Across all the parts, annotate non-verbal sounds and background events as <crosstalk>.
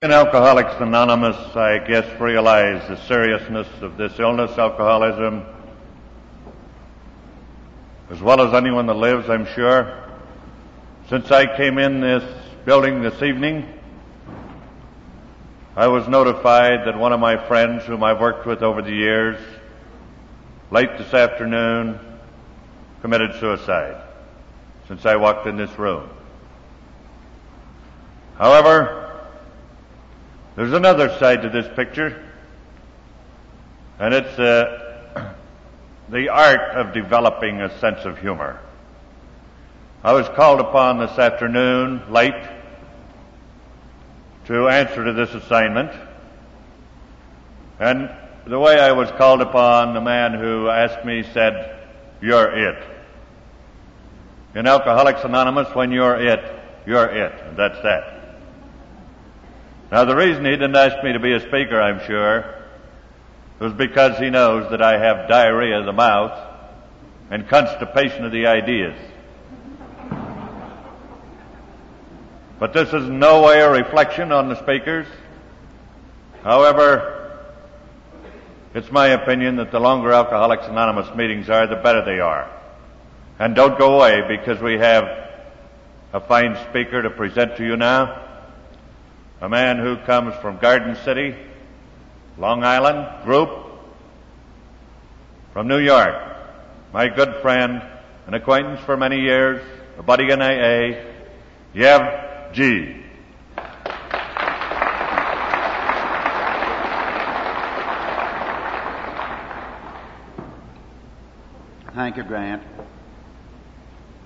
In Alcoholics Anonymous, I guess, realize the seriousness of this illness, alcoholism, as well as anyone that lives, I'm sure. Since I came in this building this evening, I was notified that one of my friends whom I've worked with over the years, late this afternoon, committed suicide since I walked in this room. However, there's another side to this picture, and it's uh, <clears throat> the art of developing a sense of humor. I was called upon this afternoon, late, to answer to this assignment, and the way I was called upon, the man who asked me said, You're it. In Alcoholics Anonymous, when you're it, you're it. And that's that. Now, the reason he didn't ask me to be a speaker, I'm sure, was because he knows that I have diarrhea of the mouth and constipation of the ideas. But this is no way a reflection on the speakers. However, it's my opinion that the longer Alcoholics Anonymous meetings are, the better they are. And don't go away because we have a fine speaker to present to you now a man who comes from Garden City, Long Island group, from New York. My good friend, an acquaintance for many years, a buddy in AA, Yev G. Thank you, Grant.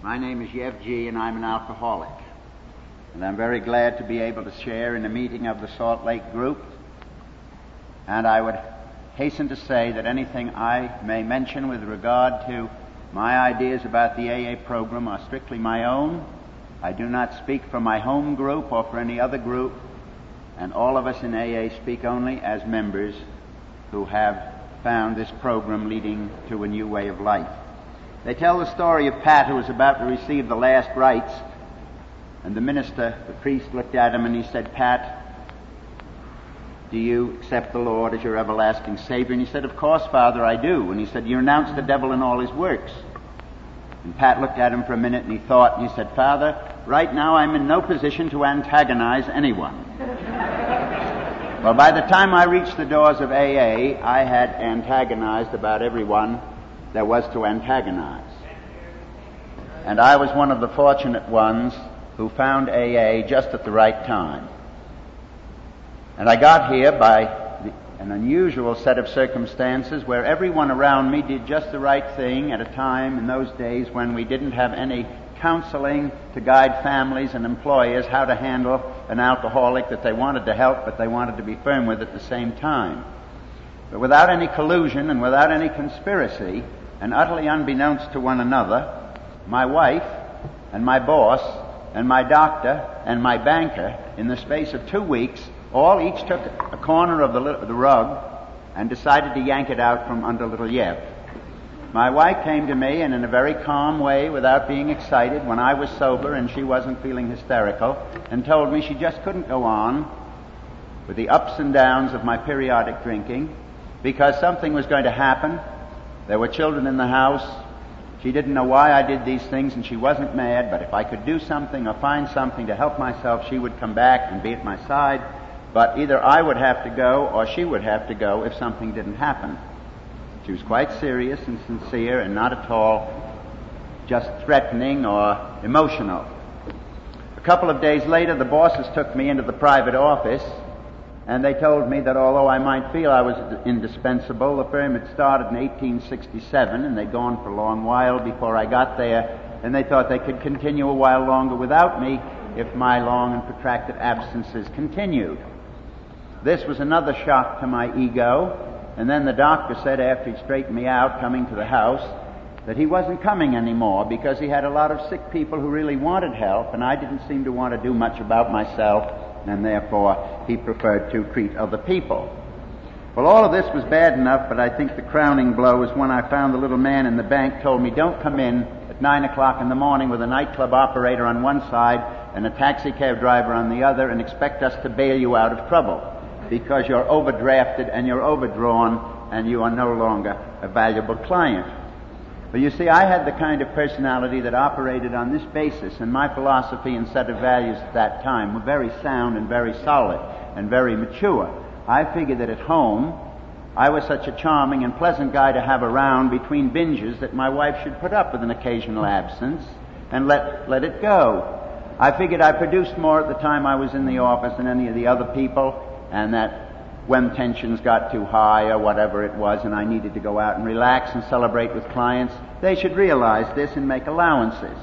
My name is Yev G, and I'm an alcoholic. And I'm very glad to be able to share in a meeting of the Salt Lake group. And I would hasten to say that anything I may mention with regard to my ideas about the AA program are strictly my own. I do not speak for my home group or for any other group. And all of us in AA speak only as members who have found this program leading to a new way of life. They tell the story of Pat who was about to receive the last rites and the minister, the priest, looked at him and he said, Pat, do you accept the Lord as your everlasting Savior? And he said, Of course, Father, I do. And he said, You renounce the devil and all his works. And Pat looked at him for a minute and he thought and he said, Father, right now I'm in no position to antagonize anyone. <laughs> well, by the time I reached the doors of AA, I had antagonized about everyone there was to antagonize. And I was one of the fortunate ones who found AA just at the right time. And I got here by the, an unusual set of circumstances where everyone around me did just the right thing at a time in those days when we didn't have any counseling to guide families and employers how to handle an alcoholic that they wanted to help but they wanted to be firm with at the same time. But without any collusion and without any conspiracy, and utterly unbeknownst to one another, my wife and my boss and my doctor and my banker, in the space of two weeks, all each took a corner of the, the rug and decided to yank it out from under little Yev. My wife came to me and in a very calm way, without being excited, when I was sober and she wasn't feeling hysterical, and told me she just couldn't go on with the ups and downs of my periodic drinking because something was going to happen. There were children in the house. She didn't know why I did these things and she wasn't mad, but if I could do something or find something to help myself, she would come back and be at my side. But either I would have to go or she would have to go if something didn't happen. She was quite serious and sincere and not at all just threatening or emotional. A couple of days later, the bosses took me into the private office and they told me that although I might feel I was indispensable, the firm had started in 1867 and they'd gone for a long while before I got there, and they thought they could continue a while longer without me if my long and protracted absences continued. This was another shock to my ego, and then the doctor said after he straightened me out coming to the house that he wasn't coming anymore because he had a lot of sick people who really wanted help, and I didn't seem to want to do much about myself and therefore he preferred to treat other people. Well, all of this was bad enough, but I think the crowning blow was when I found the little man in the bank told me, don't come in at 9 o'clock in the morning with a nightclub operator on one side and a taxi cab driver on the other and expect us to bail you out of trouble because you're overdrafted and you're overdrawn and you are no longer a valuable client. But you see, I had the kind of personality that operated on this basis, and my philosophy and set of values at that time were very sound and very solid and very mature. I figured that at home, I was such a charming and pleasant guy to have around between binges that my wife should put up with an occasional absence and let, let it go. I figured I produced more at the time I was in the office than any of the other people, and that when tensions got too high or whatever it was and I needed to go out and relax and celebrate with clients, they should realize this and make allowances.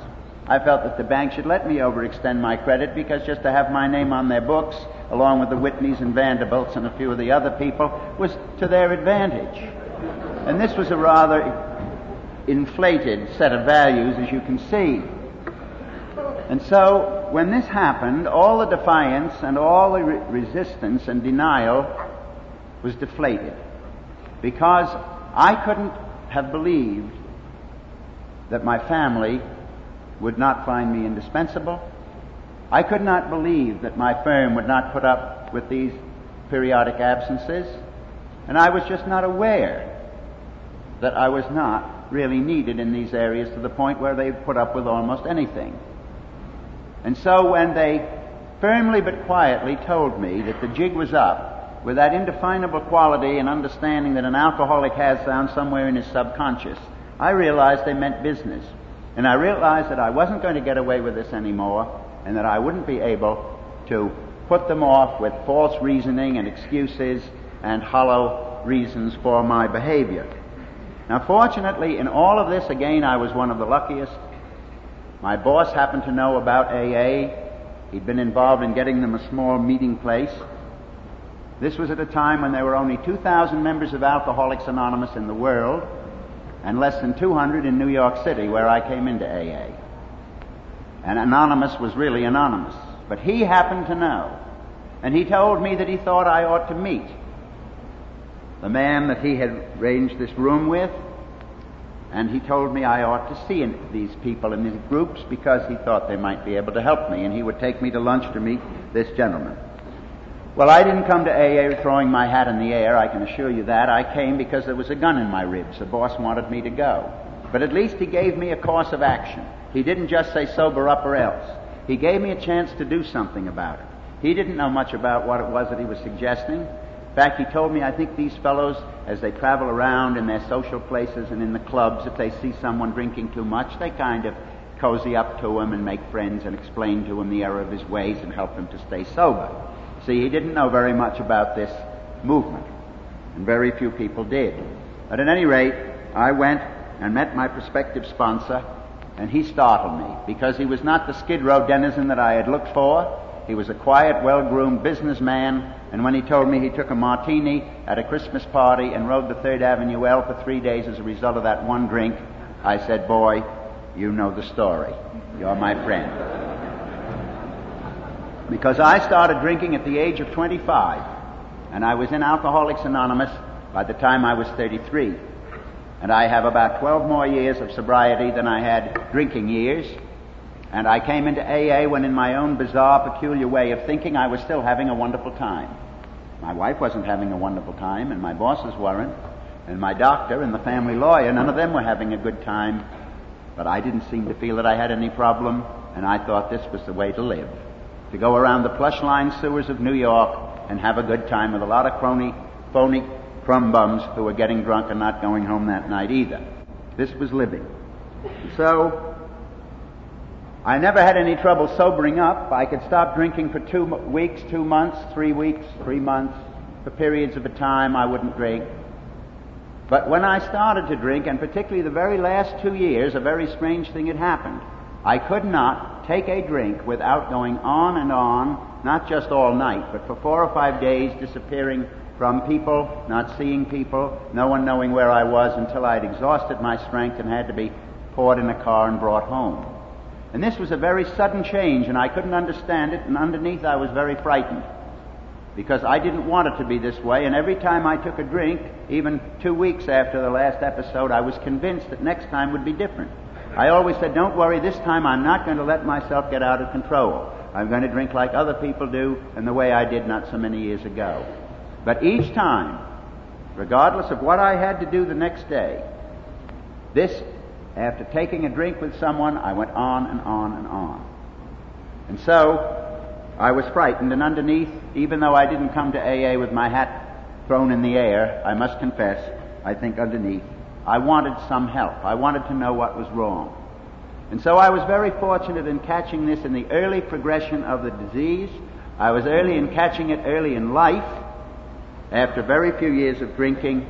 I felt that the bank should let me overextend my credit because just to have my name on their books, along with the Whitneys and Vanderbilts and a few of the other people, was to their advantage. And this was a rather inflated set of values, as you can see. And so, when this happened, all the defiance and all the re- resistance and denial was deflated. Because I couldn't have believed that my family would not find me indispensable. I could not believe that my firm would not put up with these periodic absences, and I was just not aware that I was not really needed in these areas to the point where they put up with almost anything. And so when they firmly but quietly told me that the jig was up, with that indefinable quality and understanding that an alcoholic has down somewhere in his subconscious, I realized they meant business. And I realized that I wasn't going to get away with this anymore, and that I wouldn't be able to put them off with false reasoning and excuses and hollow reasons for my behavior. Now, fortunately, in all of this, again, I was one of the luckiest. My boss happened to know about AA. He'd been involved in getting them a small meeting place. This was at a time when there were only 2,000 members of Alcoholics Anonymous in the world and less than 200 in New York City, where I came into AA. And Anonymous was really anonymous. But he happened to know. And he told me that he thought I ought to meet the man that he had arranged this room with. And he told me I ought to see these people in these groups because he thought they might be able to help me. And he would take me to lunch to meet this gentleman. Well, I didn't come to AA throwing my hat in the air, I can assure you that. I came because there was a gun in my ribs. The boss wanted me to go. But at least he gave me a course of action. He didn't just say sober up or else. He gave me a chance to do something about it. He didn't know much about what it was that he was suggesting. In fact, he told me, I think these fellows, as they travel around in their social places and in the clubs, if they see someone drinking too much, they kind of cozy up to him and make friends and explain to him the error of his ways and help him to stay sober. See, he didn't know very much about this movement, and very few people did. But at any rate, I went and met my prospective sponsor, and he startled me because he was not the Skid Row denizen that I had looked for. He was a quiet, well-groomed businessman, and when he told me he took a martini at a Christmas party and rode the Third Avenue L for three days as a result of that one drink, I said, boy, you know the story. You're my friend because I started drinking at the age of 25, and I was in Alcoholics Anonymous by the time I was 33. And I have about 12 more years of sobriety than I had drinking years. And I came into AA when, in my own bizarre, peculiar way of thinking, I was still having a wonderful time. My wife wasn't having a wonderful time, and my bosses weren't, and my doctor and the family lawyer, none of them were having a good time. But I didn't seem to feel that I had any problem, and I thought this was the way to live to go around the plush lined sewers of New York and have a good time with a lot of crony, phony crumb bums who were getting drunk and not going home that night either. This was living. So, I never had any trouble sobering up. I could stop drinking for two weeks, two months, three weeks, three months. For periods of a time, I wouldn't drink. But when I started to drink, and particularly the very last two years, a very strange thing had happened. I could not take a drink without going on and on, not just all night, but for four or five days, disappearing from people, not seeing people, no one knowing where I was until I'd exhausted my strength and had to be poured in a car and brought home. And this was a very sudden change, and I couldn't understand it, and underneath I was very frightened. Because I didn't want it to be this way, and every time I took a drink, even two weeks after the last episode, I was convinced that next time would be different. I always said, don't worry, this time I'm not going to let myself get out of control. I'm going to drink like other people do and the way I did not so many years ago. But each time, regardless of what I had to do the next day, this, after taking a drink with someone, I went on and on and on. And so, I was frightened, and underneath, even though I didn't come to AA with my hat thrown in the air, I must confess, I think underneath, I wanted some help. I wanted to know what was wrong. And so I was very fortunate in catching this in the early progression of the disease. I was early in catching it early in life, after very few years of drinking.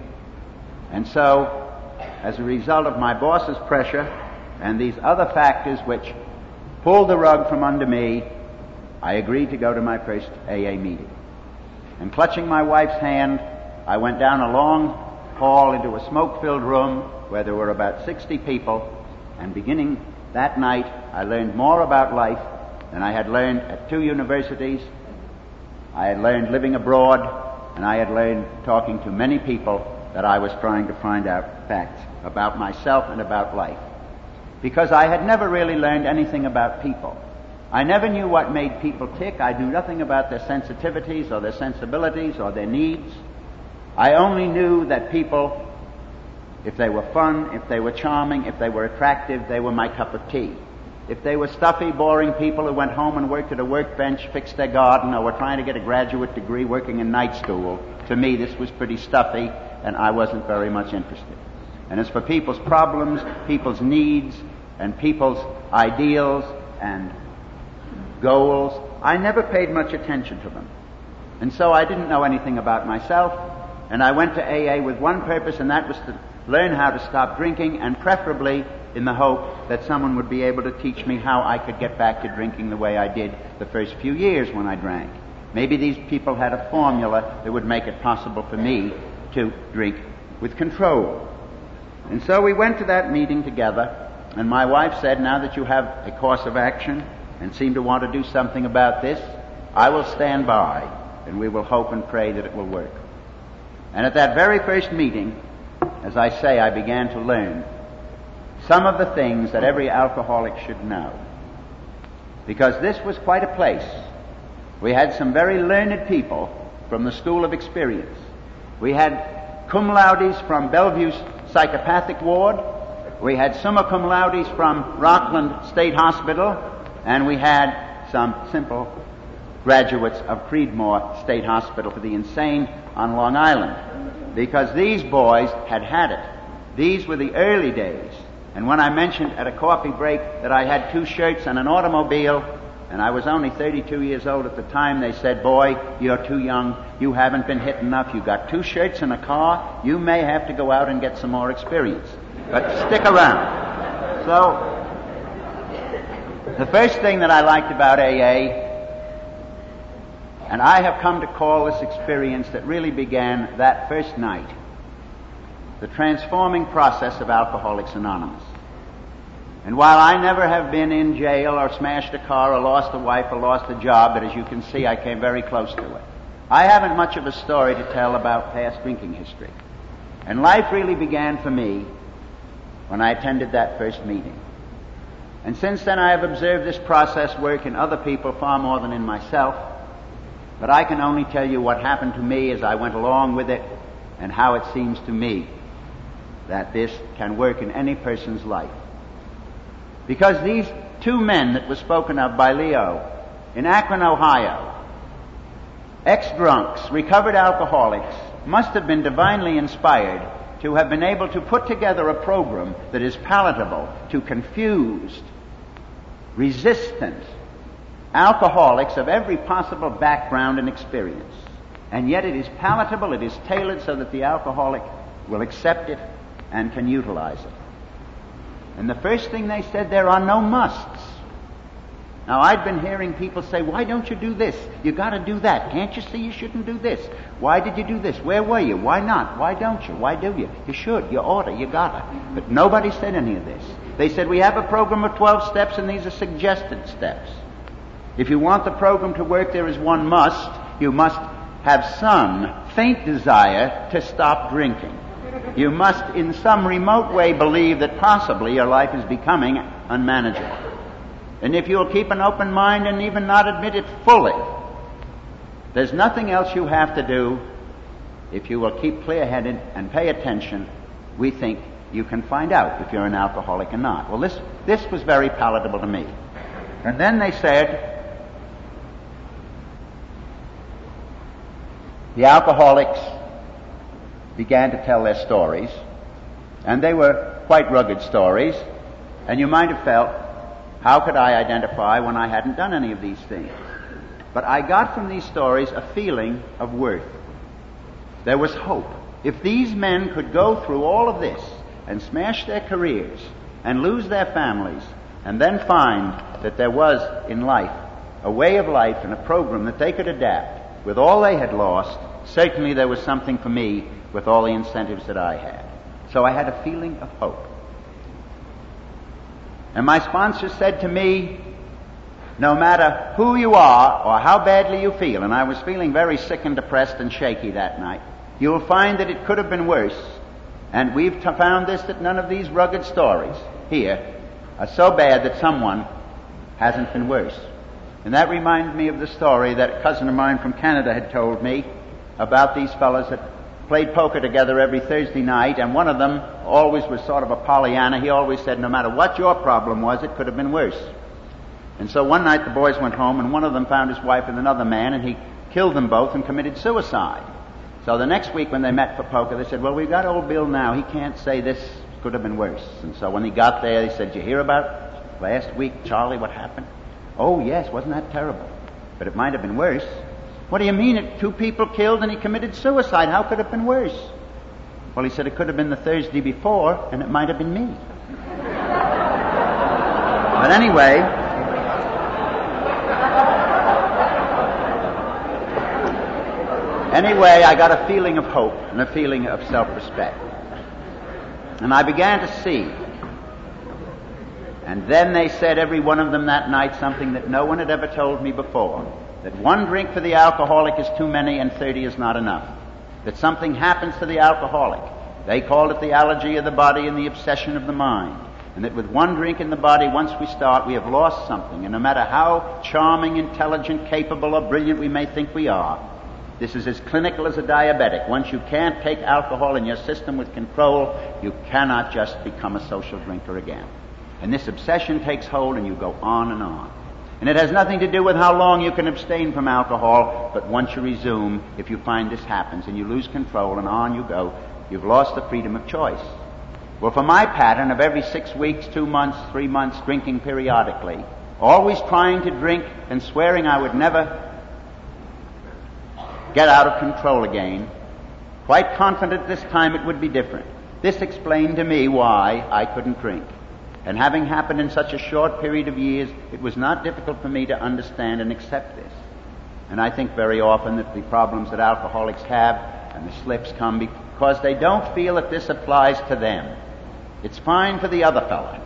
And so, as a result of my boss's pressure and these other factors which pulled the rug from under me, I agreed to go to my first AA meeting. And clutching my wife's hand, I went down a long hall into a smoke filled room where there were about 60 people. And beginning that night, I learned more about life than I had learned at two universities. I had learned living abroad, and I had learned talking to many people that I was trying to find out facts about myself and about life. Because I had never really learned anything about people. I never knew what made people tick. I knew nothing about their sensitivities or their sensibilities or their needs. I only knew that people, if they were fun, if they were charming, if they were attractive, they were my cup of tea. If they were stuffy, boring people who went home and worked at a workbench, fixed their garden, or were trying to get a graduate degree working in night school, to me this was pretty stuffy, and I wasn't very much interested. And as for people's problems, people's needs, and people's ideals and goals. I never paid much attention to them. And so I didn't know anything about myself, and I went to AA with one purpose, and that was to learn how to stop drinking, and preferably in the hope that someone would be able to teach me how I could get back to drinking the way I did the first few years when I drank. Maybe these people had a formula that would make it possible for me to drink with control. And so we went to that meeting together, and my wife said, Now that you have a course of action, and seem to want to do something about this, I will stand by and we will hope and pray that it will work. And at that very first meeting, as I say, I began to learn some of the things that every alcoholic should know. Because this was quite a place. We had some very learned people from the School of Experience. We had cum laudes from Bellevue's psychopathic ward. We had summa cum laudes from Rockland State Hospital and we had some simple graduates of Creedmoor State Hospital for the Insane on Long Island. Because these boys had had it. These were the early days. And when I mentioned at a coffee break that I had two shirts and an automobile, and I was only 32 years old at the time, they said, Boy, you're too young. You haven't been hit enough. You got two shirts and a car. You may have to go out and get some more experience. But stick around. So the first thing that I liked about AA, and I have come to call this experience that really began that first night, the transforming process of Alcoholics Anonymous. And while I never have been in jail or smashed a car or lost a wife or lost a job, but as you can see, I came very close to it. I haven't much of a story to tell about past drinking history. And life really began for me when I attended that first meeting. And since then I have observed this process work in other people far more than in myself. But I can only tell you what happened to me as I went along with it and how it seems to me that this can work in any person's life. Because these two men that were spoken of by Leo in Akron, Ohio, ex-drunks, recovered alcoholics, must have been divinely inspired to have been able to put together a program that is palatable to confused, resistant alcoholics of every possible background and experience. And yet it is palatable, it is tailored so that the alcoholic will accept it and can utilize it. And the first thing they said, there are no musts. Now, I'd been hearing people say, why don't you do this? You gotta do that. Can't you see you shouldn't do this? Why did you do this? Where were you? Why not? Why don't you? Why do you? You should. You ought to. You gotta. But nobody said any of this. They said, we have a program of 12 steps and these are suggested steps. If you want the program to work, there is one must. You must have some faint desire to stop drinking. You must, in some remote way, believe that possibly your life is becoming unmanageable. And if you'll keep an open mind and even not admit it fully, there's nothing else you have to do. If you will keep clear headed and pay attention, we think you can find out if you're an alcoholic or not. Well, this, this was very palatable to me. And then they said, the alcoholics began to tell their stories, and they were quite rugged stories, and you might have felt, how could I identify when I hadn't done any of these things? But I got from these stories a feeling of worth. There was hope. If these men could go through all of this and smash their careers and lose their families and then find that there was in life a way of life and a program that they could adapt with all they had lost, certainly there was something for me with all the incentives that I had. So I had a feeling of hope. And my sponsor said to me, no matter who you are or how badly you feel, and I was feeling very sick and depressed and shaky that night, you will find that it could have been worse. And we've t- found this that none of these rugged stories here are so bad that someone hasn't been worse. And that reminded me of the story that a cousin of mine from Canada had told me about these fellows that played poker together every Thursday night, and one of them always was sort of a Pollyanna. He always said, no matter what your problem was, it could have been worse. And so one night the boys went home, and one of them found his wife with another man, and he killed them both and committed suicide. So the next week when they met for poker, they said, well, we've got old Bill now. He can't say this could have been worse. And so when he got there, they said, you hear about last week, Charlie, what happened? Oh, yes, wasn't that terrible? But it might have been worse. What do you mean? Two people killed and he committed suicide. How could it have been worse? Well, he said it could have been the Thursday before, and it might have been me. but anyway, Anyway, I got a feeling of hope and a feeling of self-respect. And I began to see. And then they said, every one of them that night, something that no one had ever told me before. That one drink for the alcoholic is too many and 30 is not enough. That something happens to the alcoholic. They called it the allergy of the body and the obsession of the mind. And that with one drink in the body, once we start, we have lost something. And no matter how charming, intelligent, capable, or brilliant we may think we are, this is as clinical as a diabetic. Once you can't take alcohol in your system with control, you cannot just become a social drinker again. And this obsession takes hold and you go on and on. And it has nothing to do with how long you can abstain from alcohol, but once you resume, if you find this happens and you lose control and on you go, you've lost the freedom of choice. Well, for my pattern of every six weeks, two months, three months, drinking periodically, always trying to drink and swearing I would never get out of control again. Quite confident this time it would be different. This explained to me why I couldn't drink. And having happened in such a short period of years, it was not difficult for me to understand and accept this. And I think very often that the problems that alcoholics have and the slips come because they don't feel that this applies to them. It's fine for the other fellow.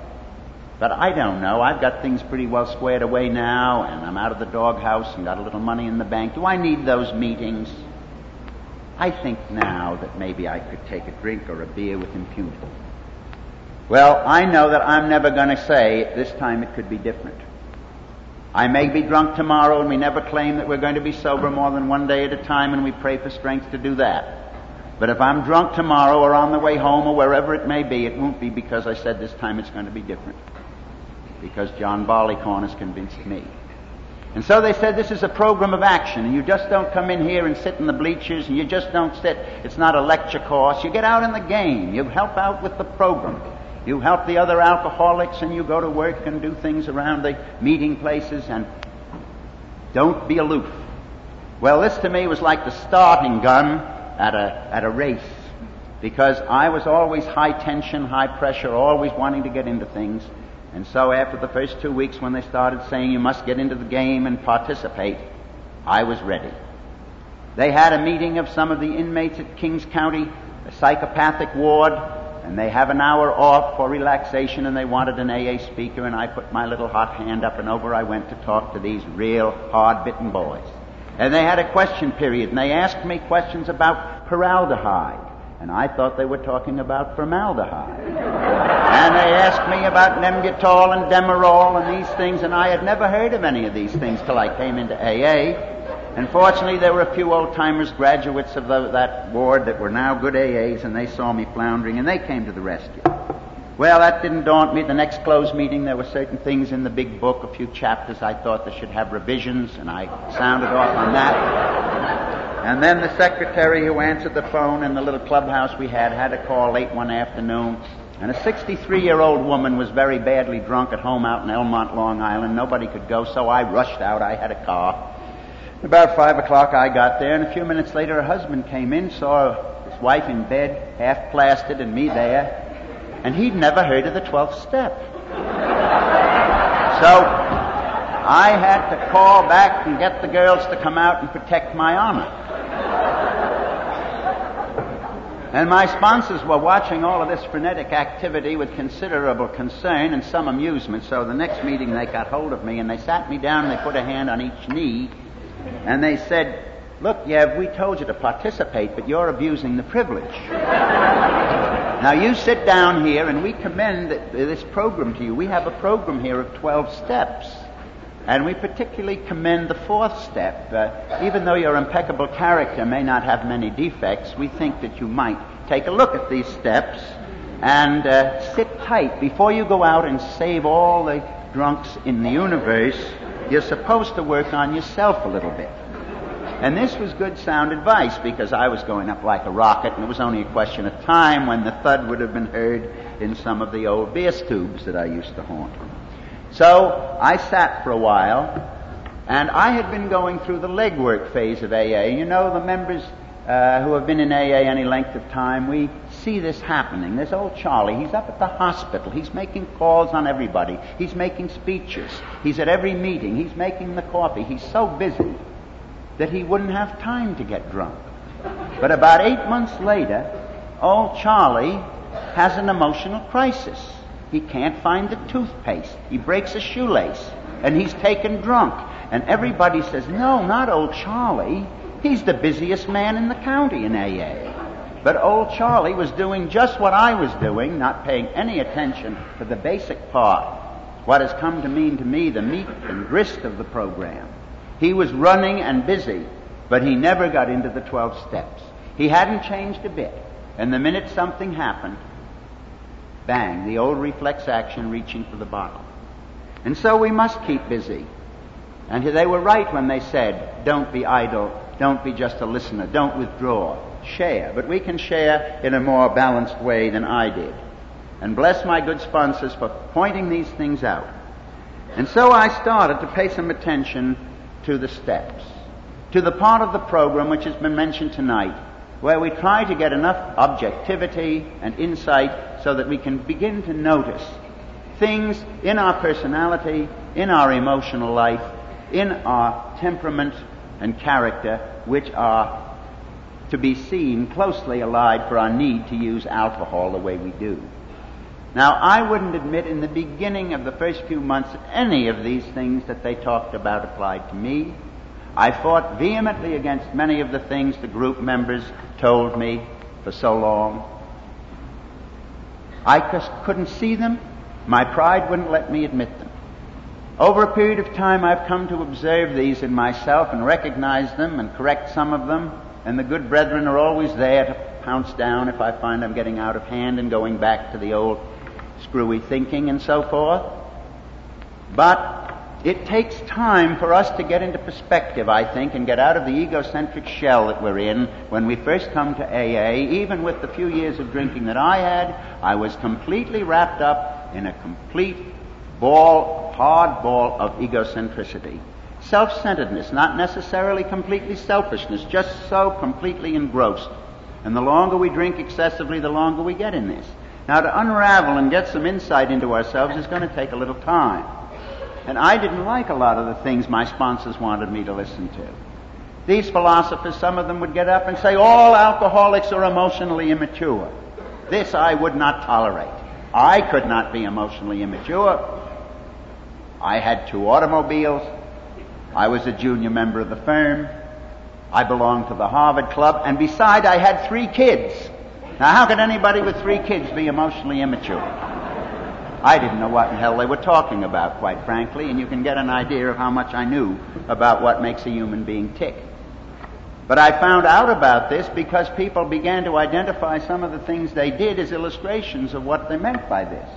But I don't know. I've got things pretty well squared away now, and I'm out of the doghouse and got a little money in the bank. Do I need those meetings? I think now that maybe I could take a drink or a beer with impunity. Well, I know that I'm never going to say this time it could be different. I may be drunk tomorrow, and we never claim that we're going to be sober more than one day at a time, and we pray for strength to do that. But if I'm drunk tomorrow or on the way home or wherever it may be, it won't be because I said this time it's going to be different because John Barleycorn has convinced me. And so they said this is a program of action, and you just don't come in here and sit in the bleachers, and you just don't sit. It's not a lecture course. You get out in the game. You help out with the program. You help the other alcoholics, and you go to work and do things around the meeting places, and don't be aloof. Well, this to me was like the starting gun at a, at a race, because I was always high tension, high pressure, always wanting to get into things. And so after the first two weeks when they started saying you must get into the game and participate, I was ready. They had a meeting of some of the inmates at Kings County, a psychopathic ward, and they have an hour off for relaxation and they wanted an AA speaker and I put my little hot hand up and over I went to talk to these real hard-bitten boys. And they had a question period and they asked me questions about paraldehyde. And I thought they were talking about formaldehyde. And they asked me about Nembutal and Demerol and these things, and I had never heard of any of these things till I came into AA. And fortunately, there were a few old timers, graduates of the, that board that were now good AAs, and they saw me floundering, and they came to the rescue. Well, that didn't daunt me. The next closed meeting, there were certain things in the big book, a few chapters I thought they should have revisions, and I sounded off on that. And then the secretary who answered the phone in the little clubhouse we had had a call late one afternoon, and a 63 year old woman was very badly drunk at home out in Elmont, Long Island. Nobody could go, so I rushed out. I had a car. About five o'clock I got there, and a few minutes later her husband came in, saw his wife in bed, half plastered, and me there and he'd never heard of the 12th step. So I had to call back and get the girls to come out and protect my honor. And my sponsors were watching all of this frenetic activity with considerable concern and some amusement. So the next meeting they got hold of me and they sat me down and they put a hand on each knee and they said, Look, Yev, we told you to participate, but you're abusing the privilege. <laughs> now you sit down here and we commend this program to you. We have a program here of 12 steps. And we particularly commend the fourth step. Uh, even though your impeccable character may not have many defects, we think that you might take a look at these steps and uh, sit tight. Before you go out and save all the drunks in the universe, you're supposed to work on yourself a little bit. And this was good sound advice because I was going up like a rocket, and it was only a question of time when the thud would have been heard in some of the old beer tubes that I used to haunt. So I sat for a while, and I had been going through the legwork phase of AA. You know, the members uh, who have been in AA any length of time, we see this happening. There's old Charlie. He's up at the hospital. He's making calls on everybody. He's making speeches. He's at every meeting. He's making the coffee. He's so busy that he wouldn't have time to get drunk. But about eight months later, old Charlie has an emotional crisis. He can't find the toothpaste. He breaks a shoelace and he's taken drunk. And everybody says, no, not old Charlie. He's the busiest man in the county in AA. But old Charlie was doing just what I was doing, not paying any attention to the basic part, what has come to mean to me the meat and grist of the program. He was running and busy, but he never got into the 12 steps. He hadn't changed a bit. And the minute something happened, bang, the old reflex action reaching for the bottle. And so we must keep busy. And they were right when they said, don't be idle, don't be just a listener, don't withdraw, share. But we can share in a more balanced way than I did. And bless my good sponsors for pointing these things out. And so I started to pay some attention to the steps, to the part of the program which has been mentioned tonight, where we try to get enough objectivity and insight so that we can begin to notice things in our personality, in our emotional life, in our temperament and character, which are to be seen closely allied for our need to use alcohol the way we do. Now, I wouldn't admit in the beginning of the first few months any of these things that they talked about applied to me. I fought vehemently against many of the things the group members told me for so long. I just couldn't see them. My pride wouldn't let me admit them. Over a period of time, I've come to observe these in myself and recognize them and correct some of them, and the good brethren are always there to pounce down if I find I'm getting out of hand and going back to the old screwy thinking and so forth. But it takes time for us to get into perspective, I think, and get out of the egocentric shell that we're in when we first come to AA. Even with the few years of drinking that I had, I was completely wrapped up in a complete ball, hard ball of egocentricity. Self-centeredness, not necessarily completely selfishness, just so completely engrossed. And the longer we drink excessively, the longer we get in this. Now, to unravel and get some insight into ourselves is going to take a little time. And I didn't like a lot of the things my sponsors wanted me to listen to. These philosophers, some of them would get up and say, all alcoholics are emotionally immature. This I would not tolerate. I could not be emotionally immature. I had two automobiles. I was a junior member of the firm. I belonged to the Harvard Club. And beside, I had three kids. Now, how could anybody with three kids be emotionally immature? I didn't know what in hell they were talking about, quite frankly, and you can get an idea of how much I knew about what makes a human being tick. But I found out about this because people began to identify some of the things they did as illustrations of what they meant by this.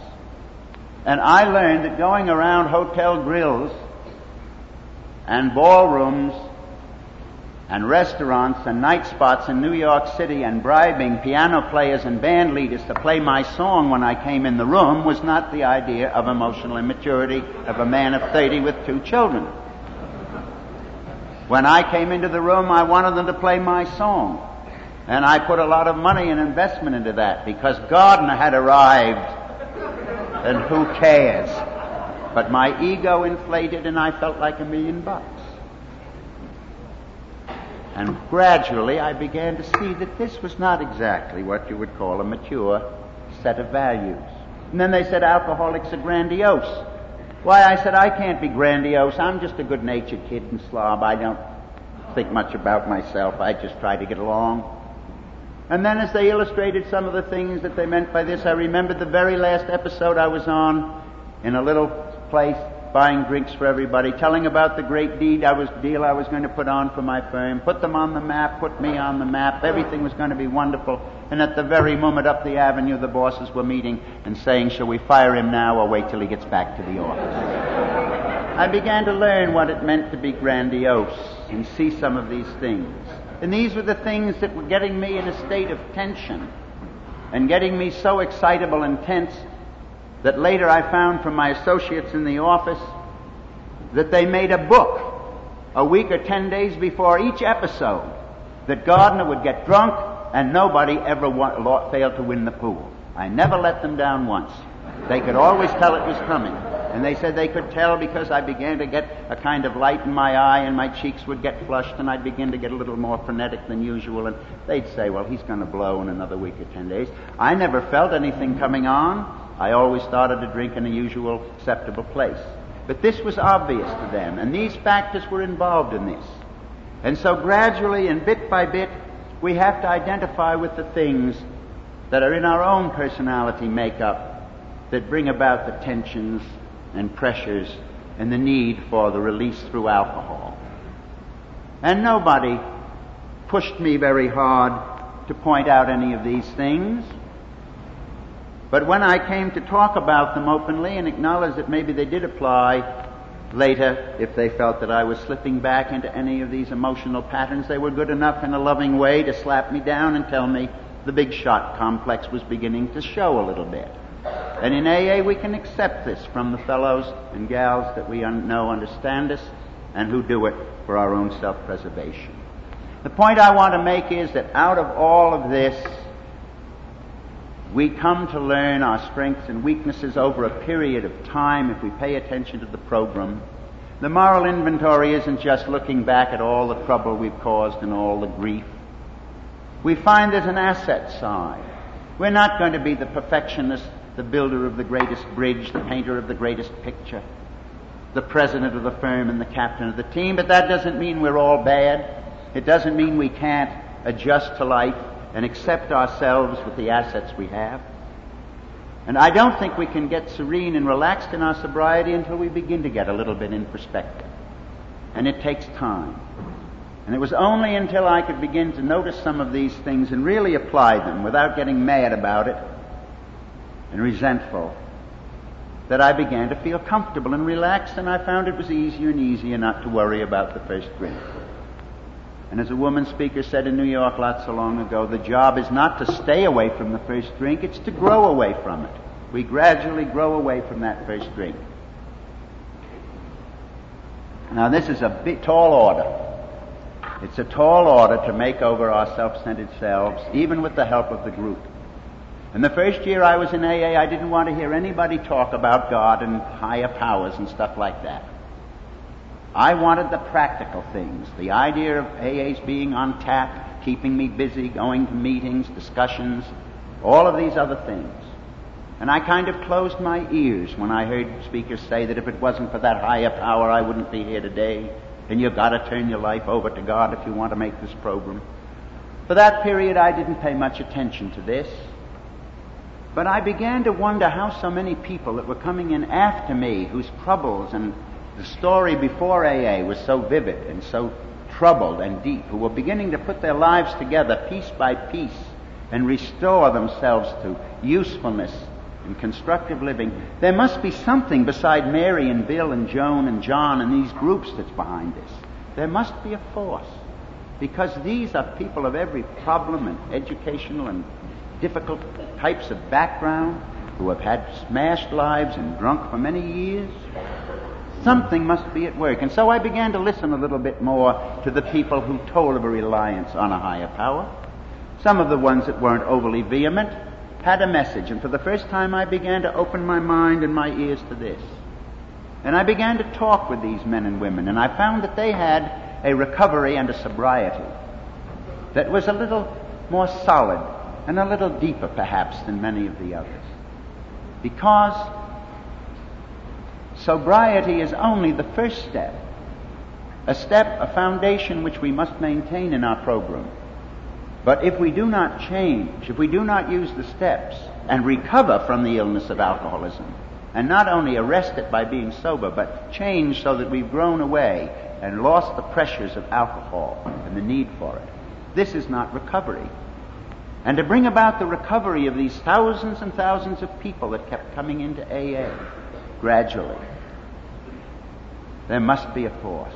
And I learned that going around hotel grills and ballrooms and restaurants and night spots in New York City and bribing piano players and band leaders to play my song when I came in the room was not the idea of emotional immaturity of a man of 30 with two children. When I came into the room, I wanted them to play my song. And I put a lot of money and investment into that because Gardner had arrived. And who cares? But my ego inflated and I felt like a million bucks. And gradually I began to see that this was not exactly what you would call a mature set of values. And then they said alcoholics are grandiose. Why, I said, I can't be grandiose. I'm just a good natured kid and slob. I don't think much about myself. I just try to get along. And then as they illustrated some of the things that they meant by this, I remembered the very last episode I was on in a little place buying drinks for everybody, telling about the great deed I was deal I was going to put on for my firm, put them on the map, put me on the map. Everything was going to be wonderful. And at the very moment up the avenue, the bosses were meeting and saying, "Shall we fire him now or wait till he gets back to the office?" I began to learn what it meant to be grandiose and see some of these things. And these were the things that were getting me in a state of tension and getting me so excitable and tense that later I found from my associates in the office that they made a book a week or ten days before each episode that Gardner would get drunk and nobody ever failed to win the pool. I never let them down once. They could always tell it was coming. And they said they could tell because I began to get a kind of light in my eye and my cheeks would get flushed and I'd begin to get a little more frenetic than usual. And they'd say, well, he's going to blow in another week or ten days. I never felt anything coming on. I always started to drink in a usual acceptable place. But this was obvious to them, and these factors were involved in this. And so gradually and bit by bit, we have to identify with the things that are in our own personality makeup that bring about the tensions and pressures and the need for the release through alcohol. And nobody pushed me very hard to point out any of these things. But when I came to talk about them openly and acknowledge that maybe they did apply later, if they felt that I was slipping back into any of these emotional patterns, they were good enough in a loving way to slap me down and tell me the big shot complex was beginning to show a little bit. And in AA, we can accept this from the fellows and gals that we know understand us and who do it for our own self preservation. The point I want to make is that out of all of this, we come to learn our strengths and weaknesses over a period of time if we pay attention to the program. The moral inventory isn't just looking back at all the trouble we've caused and all the grief. We find there's an asset side. We're not going to be the perfectionist, the builder of the greatest bridge, the painter of the greatest picture, the president of the firm and the captain of the team, but that doesn't mean we're all bad. It doesn't mean we can't adjust to life and accept ourselves with the assets we have. And I don't think we can get serene and relaxed in our sobriety until we begin to get a little bit in perspective. And it takes time. And it was only until I could begin to notice some of these things and really apply them without getting mad about it and resentful that I began to feel comfortable and relaxed, and I found it was easier and easier not to worry about the first drink. And as a woman speaker said in New York not so long ago, the job is not to stay away from the first drink, it's to grow away from it. We gradually grow away from that first drink. Now, this is a big, tall order. It's a tall order to make over our self centered selves, even with the help of the group. And the first year I was in AA, I didn't want to hear anybody talk about God and higher powers and stuff like that. I wanted the practical things, the idea of AA's being on tap, keeping me busy, going to meetings, discussions, all of these other things. And I kind of closed my ears when I heard speakers say that if it wasn't for that higher power, I wouldn't be here today. And you've got to turn your life over to God if you want to make this program. For that period, I didn't pay much attention to this. But I began to wonder how so many people that were coming in after me, whose troubles and the story before AA was so vivid and so troubled and deep, who were beginning to put their lives together piece by piece and restore themselves to usefulness and constructive living. There must be something beside Mary and Bill and Joan and John and these groups that's behind this. There must be a force. Because these are people of every problem and educational and difficult types of background who have had smashed lives and drunk for many years. Something must be at work. And so I began to listen a little bit more to the people who told of a reliance on a higher power. Some of the ones that weren't overly vehement had a message. And for the first time, I began to open my mind and my ears to this. And I began to talk with these men and women, and I found that they had a recovery and a sobriety that was a little more solid and a little deeper, perhaps, than many of the others. Because sobriety is only the first step, a step, a foundation which we must maintain in our program. But if we do not change, if we do not use the steps and recover from the illness of alcoholism, and not only arrest it by being sober, but change so that we've grown away and lost the pressures of alcohol and the need for it, this is not recovery. And to bring about the recovery of these thousands and thousands of people that kept coming into AA gradually, there must be a force.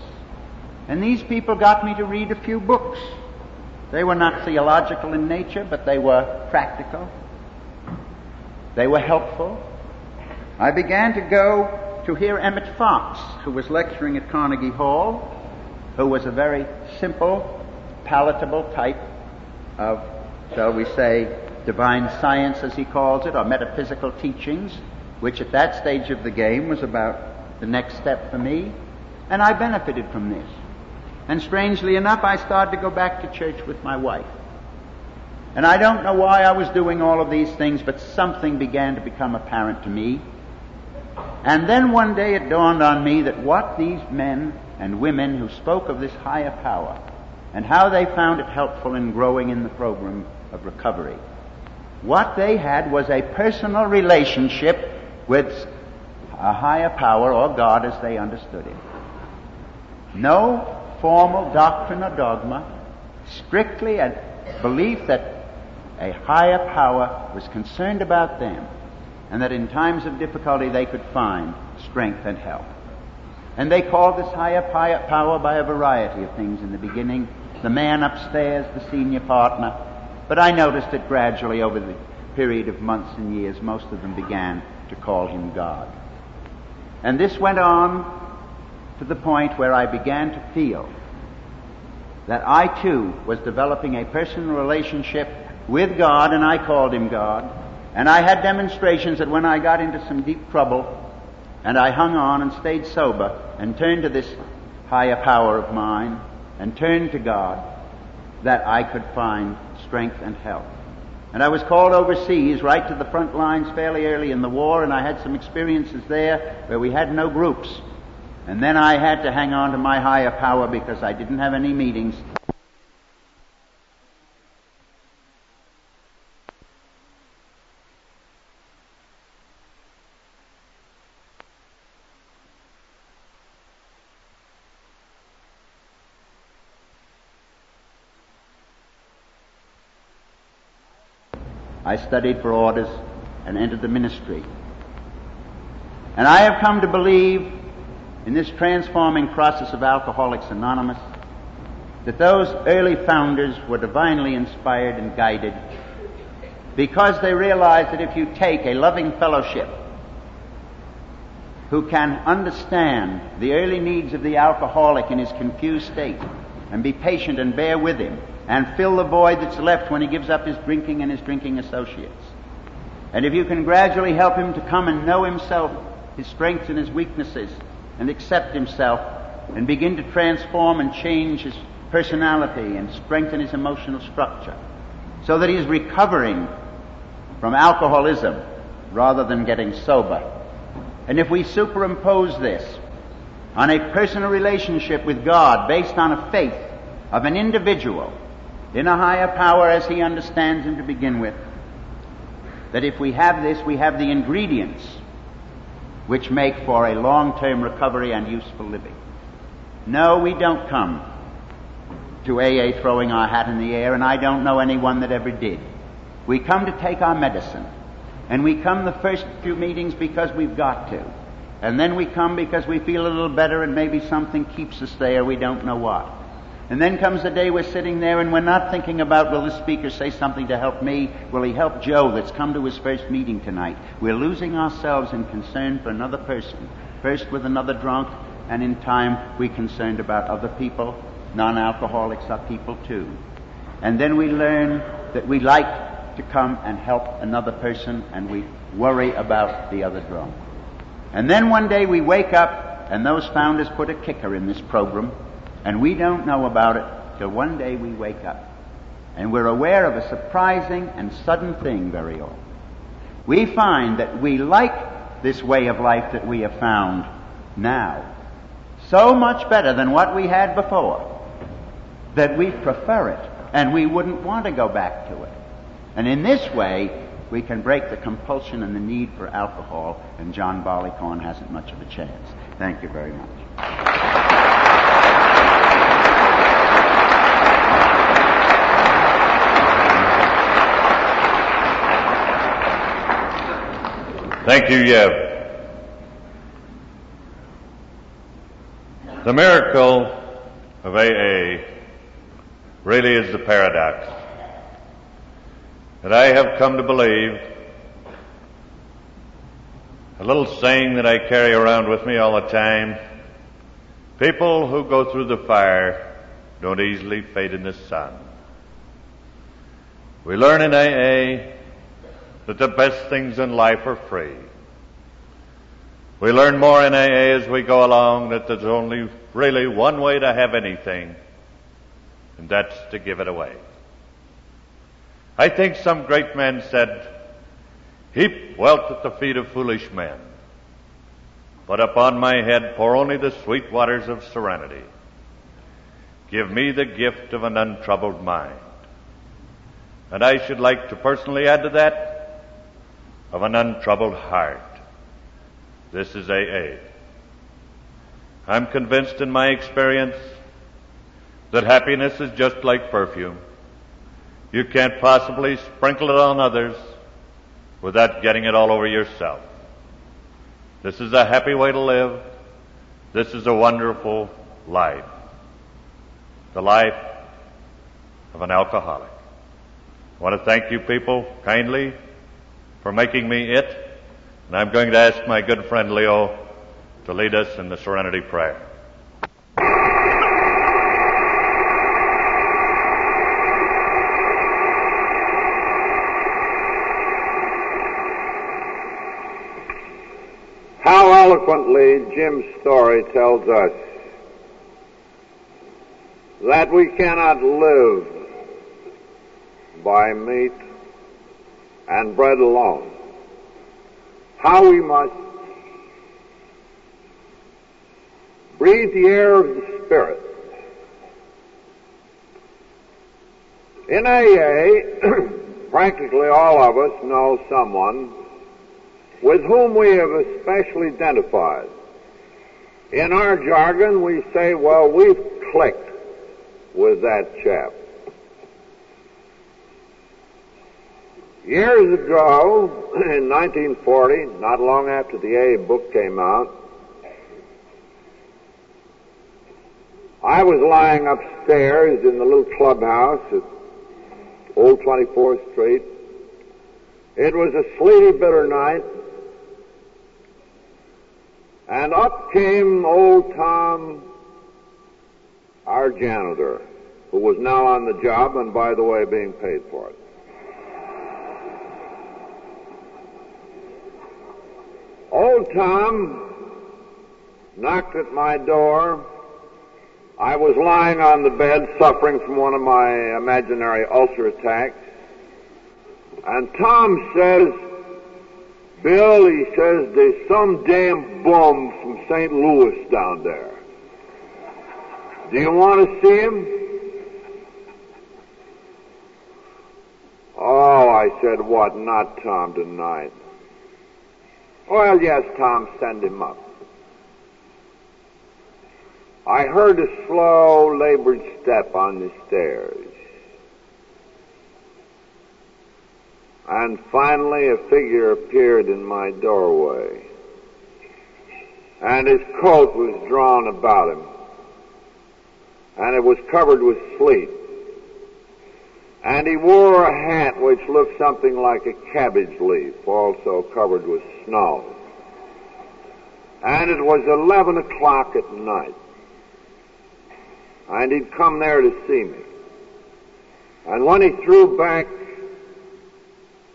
And these people got me to read a few books. They were not theological in nature, but they were practical. They were helpful. I began to go to hear Emmett Fox, who was lecturing at Carnegie Hall, who was a very simple, palatable type of shall we say, divine science, as he calls it, or metaphysical teachings, which at that stage of the game was about the next step for me. And I benefited from this. And strangely enough, I started to go back to church with my wife. And I don't know why I was doing all of these things, but something began to become apparent to me. And then one day it dawned on me that what these men and women who spoke of this higher power and how they found it helpful in growing in the program of recovery. What they had was a personal relationship with a higher power or God as they understood it. No formal doctrine or dogma, strictly a belief that a higher power was concerned about them and that in times of difficulty they could find strength and help. And they called this higher power by a variety of things in the beginning. The man upstairs, the senior partner, but I noticed that gradually over the period of months and years, most of them began to call him God. And this went on to the point where I began to feel that I too was developing a personal relationship with God, and I called him God. And I had demonstrations that when I got into some deep trouble, and I hung on and stayed sober, and turned to this higher power of mine, and turned to God, that I could find strength and help. And I was called overseas, right to the front lines fairly early in the war, and I had some experiences there where we had no groups. And then I had to hang on to my higher power because I didn't have any meetings. Studied for orders and entered the ministry. And I have come to believe in this transforming process of Alcoholics Anonymous that those early founders were divinely inspired and guided because they realized that if you take a loving fellowship who can understand the early needs of the alcoholic in his confused state and be patient and bear with him and fill the void that's left when he gives up his drinking and his drinking associates. And if you can gradually help him to come and know himself, his strengths and his weaknesses, and accept himself, and begin to transform and change his personality and strengthen his emotional structure, so that he's recovering from alcoholism rather than getting sober. And if we superimpose this on a personal relationship with God based on a faith of an individual in a higher power as he understands him to begin with, that if we have this, we have the ingredients which make for a long-term recovery and useful living. No, we don't come to AA throwing our hat in the air, and I don't know anyone that ever did. We come to take our medicine. And we come the first few meetings because we've got to. And then we come because we feel a little better and maybe something keeps us there, we don't know what. And then comes the day we're sitting there and we're not thinking about will the speaker say something to help me? Will he help Joe that's come to his first meeting tonight? We're losing ourselves in concern for another person. First with another drunk, and in time we're concerned about other people. Non-alcoholics are people too. And then we learn that we like to come and help another person and we worry about the other drunk. And then one day we wake up and those founders put a kicker in this program and we don't know about it till one day we wake up. And we're aware of a surprising and sudden thing very often. We find that we like this way of life that we have found now so much better than what we had before that we prefer it and we wouldn't want to go back to it. And in this way, we can break the compulsion and the need for alcohol, and John Barleycorn hasn't much of a chance. Thank you very much. Thank you, Yev. The miracle of AA really is the paradox that I have come to believe a little saying that I carry around with me all the time. People who go through the fire don't easily fade in the sun. We learn in AA that the best things in life are free. We learn more in AA as we go along that there's only really one way to have anything, and that's to give it away. I think some great man said, Heap wealth at the feet of foolish men, but upon my head pour only the sweet waters of serenity. Give me the gift of an untroubled mind. And I should like to personally add to that of an untroubled heart. This is AA. I'm convinced in my experience that happiness is just like perfume. You can't possibly sprinkle it on others without getting it all over yourself. This is a happy way to live. This is a wonderful life. The life of an alcoholic. I want to thank you people kindly for making me it. And I'm going to ask my good friend Leo to lead us in the serenity prayer. How eloquently Jim's story tells us that we cannot live by meat and bread alone. How we must breathe the air of the Spirit. In AA, <clears throat> practically all of us know someone with whom we have especially identified. In our jargon, we say, well, we've clicked with that chap. Years <clears throat> ago, in 1940, not long after the A book came out, I was lying upstairs in the little clubhouse at Old 24th Street. It was a sleety, bitter night, and up came old Tom, our janitor, who was now on the job and, by the way, being paid for it. Old Tom knocked at my door. I was lying on the bed suffering from one of my imaginary ulcer attacks. And Tom says, Bill, he says, there's some damn bum from St. Louis down there. Do you want to see him? Oh, I said, what? Not Tom tonight. Well, yes, Tom, send him up. I heard a slow, labored step on the stairs. And finally a figure appeared in my doorway. And his coat was drawn about him. And it was covered with sleet. And he wore a hat which looked something like a cabbage leaf, also covered with snow. And it was 11 o'clock at night. And he'd come there to see me. And when he threw back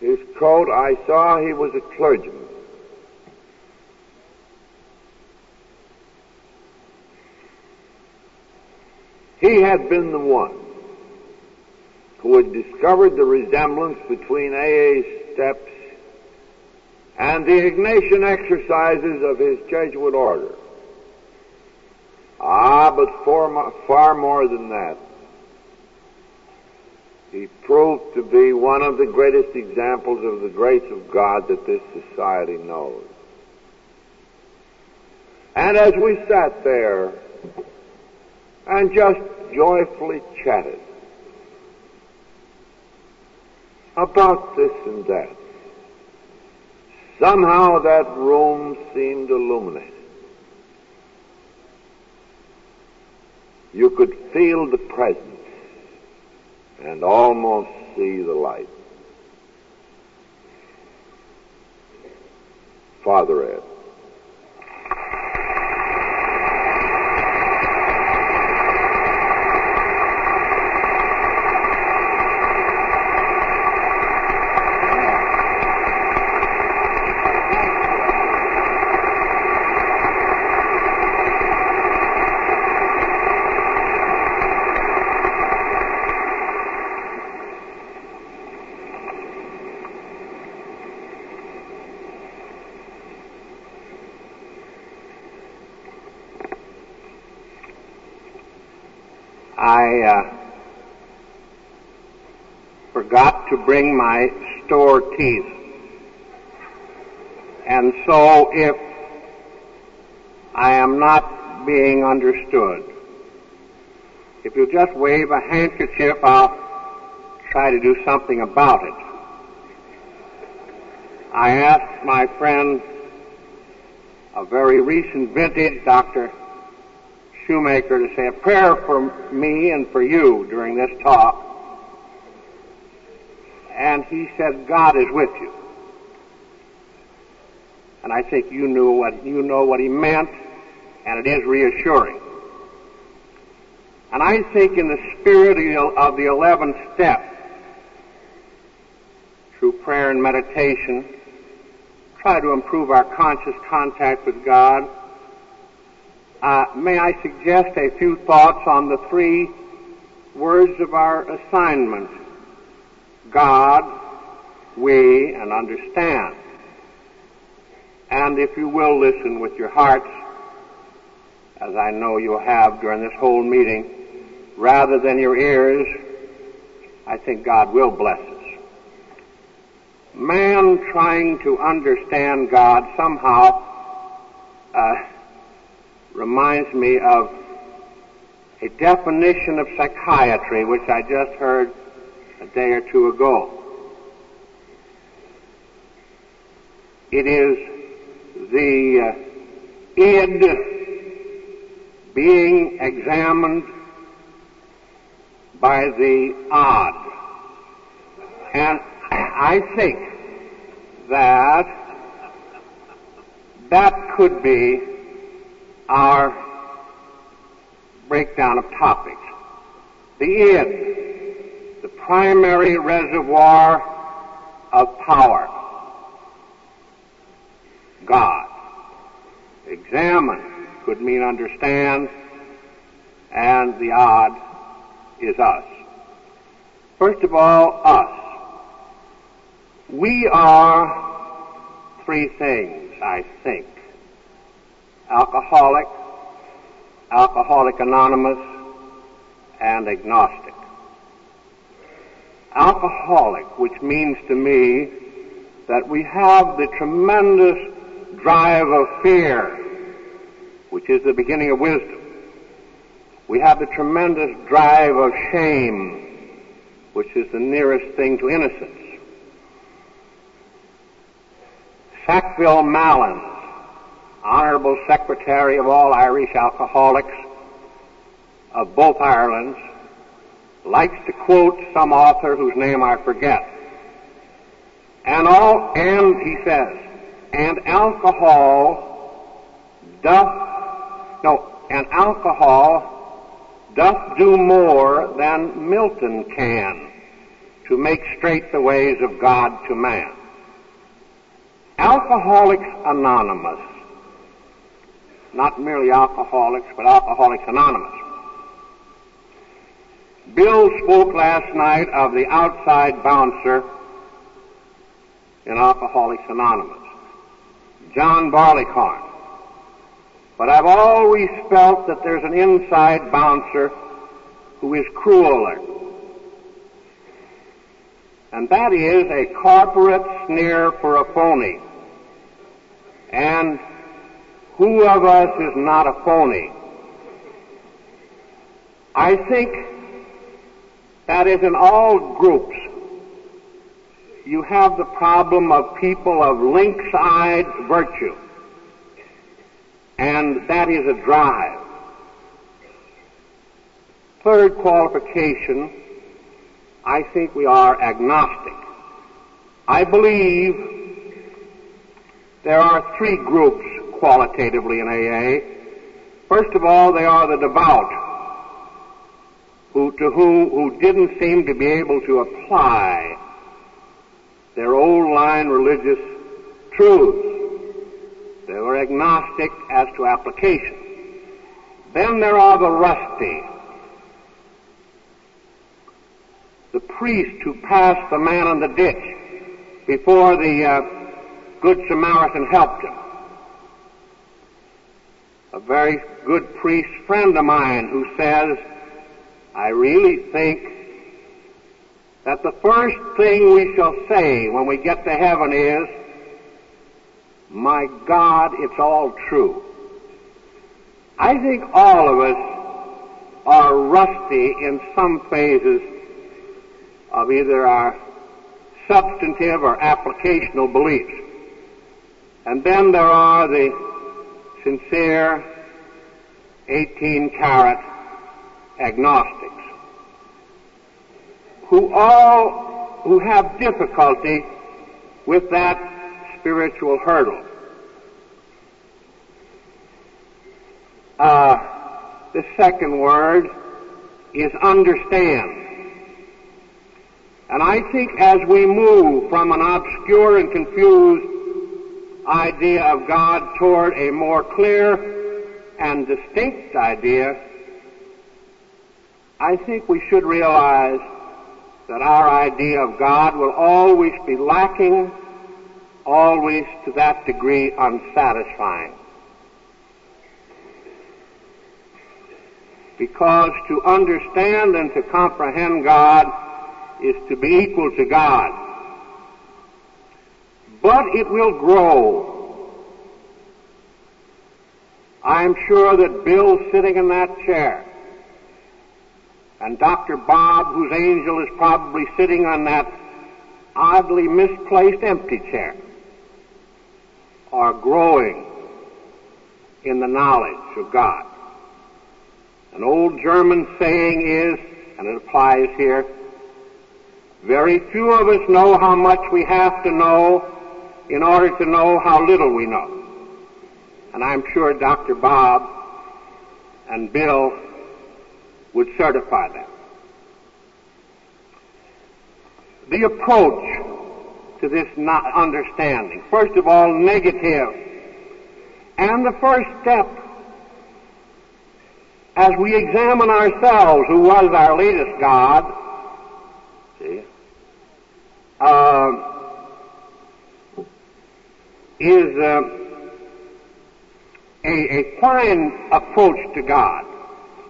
his coat, I saw he was a clergyman. He had been the one who had discovered the resemblance between AA steps and the Ignatian exercises of his Jesuit order. Ah, but far, far more than that. He proved to be one of the greatest examples of the grace of God that this society knows. And as we sat there and just joyfully chatted about this and that, somehow that room seemed illuminated. You could feel the presence and almost see the light. Father Ed. I uh, forgot to bring my store teeth. And so if I am not being understood, if you just wave a handkerchief, I'll try to do something about it. I asked my friend, a very recent vintage, Dr. Shoemaker to say a prayer for me and for you during this talk. He said, God is with you. And I think you knew what, you know what he meant, and it is reassuring. And I think in the spirit of the 11th step, through prayer and meditation, try to improve our conscious contact with God, uh, may I suggest a few thoughts on the three words of our assignment? God, we, and understand. And if you will listen with your hearts, as I know you have during this whole meeting, rather than your ears, I think God will bless us. Man trying to understand God somehow uh, reminds me of a definition of psychiatry which I just heard a day or two ago. It is the uh, id being examined by the odd. And I think that that could be our breakdown of topics. The id, the primary reservoir of power. God. Examine could mean understand, and the odd is us. First of all, us. We are three things, I think alcoholic, Alcoholic Anonymous, and agnostic. alcoholic, which means to me that we have the tremendous drive of fear, which is the beginning of wisdom. We have the tremendous drive of shame, which is the nearest thing to innocence. Sackville Malins, Honorable Secretary of all Irish alcoholics of both Irelands, likes to quote some author whose name I forget. And all, and he says, and alcohol doth, no, and alcohol doth do more than Milton can to make straight the ways of God to man. Alcoholics Anonymous, not merely alcoholics, but Alcoholics Anonymous. Bill spoke last night of the outside bouncer in Alcoholics Anonymous, John Barleycorn. But I've always felt that there's an inside bouncer who is crueler. And that is a corporate sneer for a phony. And who of us is not a phony? I think that is in all groups. You have the problem of people of lynx-eyed virtue. And that is a drive. Third qualification, I think we are agnostic. I believe there are three groups qualitatively in AA. First of all, they are the devout, who, to whom, who didn't seem to be able to apply their old line religious truths. They were agnostic as to application. Then there are the rusty, the priest who passed the man in the ditch before the uh, Good Samaritan helped him. A very good priest friend of mine who says, I really think that the first thing we shall say when we get to heaven is, my God, it's all true. I think all of us are rusty in some phases of either our substantive or applicational beliefs. And then there are the sincere 18 carat agnostics who all, who have difficulty with that spiritual hurdle. Uh, the second word is understand. And I think as we move from an obscure and confused idea of God toward a more clear and distinct idea, I think we should realize that our idea of God will always be lacking, always to that degree unsatisfying. Because to understand and to comprehend God is to be equal to God but it will grow. I'm sure that Bill's sitting in that chair, and Dr. Bob, whose angel is probably sitting on that oddly misplaced empty chair, are growing in the knowledge of God. An old German saying is, and it applies here, very few of us know how much we have to know in order to know how little we know. And I'm sure Dr. Bob and Bill would certify that. The approach to this understanding, first of all, negative. And the first step, as we examine ourselves, who was our latest God, see, uh, is uh, a, a fine approach to God.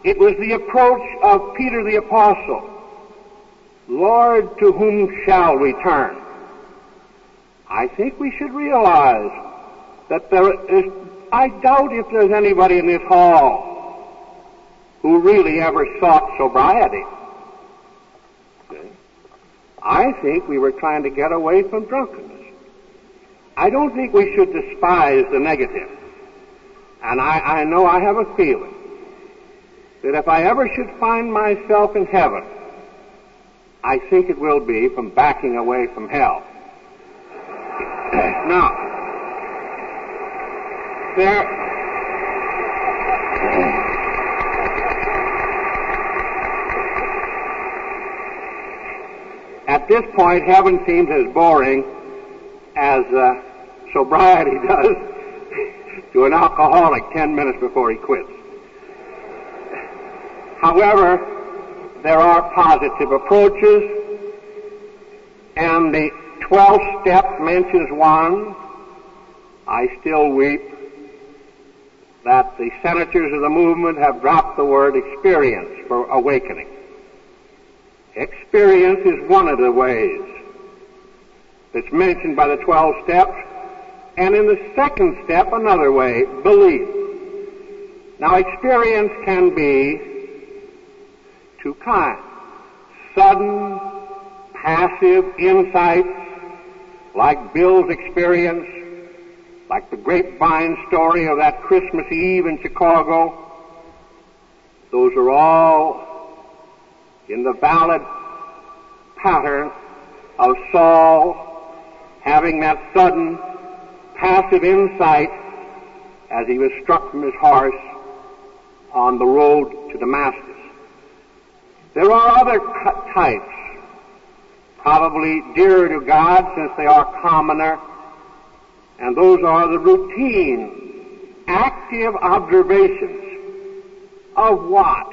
It was the approach of Peter the Apostle Lord, to whom shall we turn? I think we should realize that there is, I doubt if there's anybody in this hall who really ever sought sobriety. I think we were trying to get away from drunkenness. I don't think we should despise the negative. And I, I know I have a feeling that if I ever should find myself in heaven, I think it will be from backing away from hell. <clears throat> now, there, at this point, heaven seems as boring as uh, sobriety <laughs> does to an alcoholic ten minutes before he quits. However, there are positive approaches, and the 12th step mentions one. I still weep that the senators of the movement have dropped the word experience for awakening. Experience is one of the ways that's mentioned by the 12 steps, and in the second step, another way, belief. Now, experience can be two kinds. Sudden, passive insights, like Bill's experience, like the grapevine story of that Christmas Eve in Chicago. Those are all in the valid pattern of Saul having that sudden passive insight as he was struck from his horse on the road to Damascus. There are other types, probably dearer to God since they are commoner, and those are the routine, active observations of what?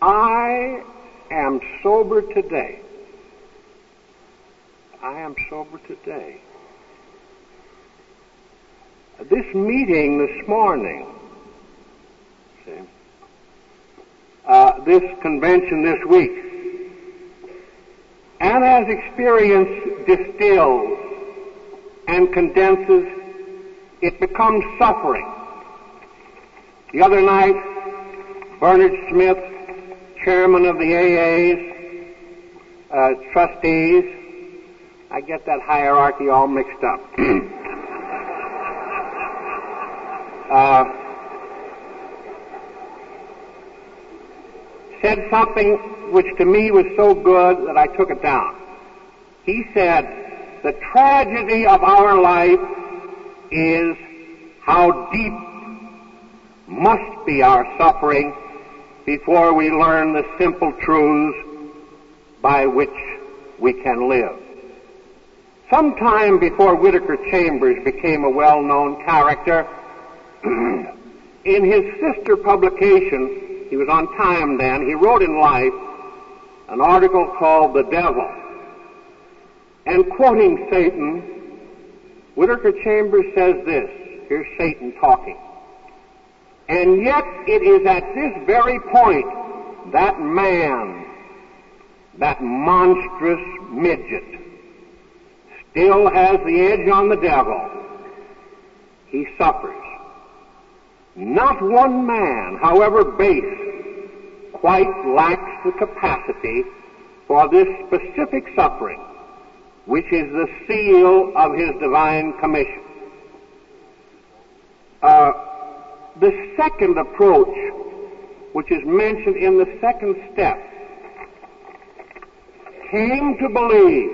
I am sober today. I am sober today. This meeting this morning, see, uh, this convention this week, and as experience distills and condenses, it becomes suffering. The other night, Bernard Smith chairman of the AA's uh, trustees. I get that hierarchy all mixed up. <clears throat> uh, said something which to me was so good that I took it down. He said, the tragedy of our life is how deep must be our suffering before we learn the simple truths by which we can live. Sometime before Whittaker Chambers became a well-known character, <clears throat> in his sister publication, he was on time then, he wrote in Life an article called The Devil. And quoting Satan, Whittaker Chambers says this, here's Satan talking. And yet it is at this very point that man, that monstrous midget, still has the edge on the devil. He suffers. Not one man, however base, quite lacks the capacity for this specific suffering, which is the seal of his divine commission. Uh, the second approach, which is mentioned in the second step, came to believe.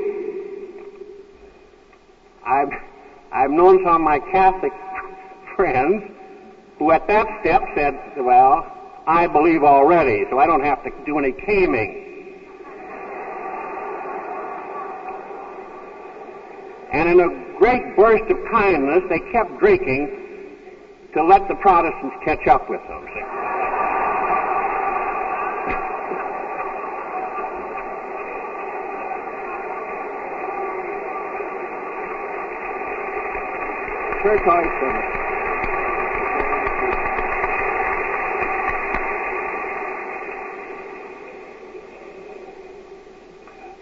I've, I've known some of my Catholic <laughs> friends who at that step said, well, I believe already, so I don't have to do any caming. And in a great burst of kindness, they kept drinking to let the Protestants catch up with them. Church always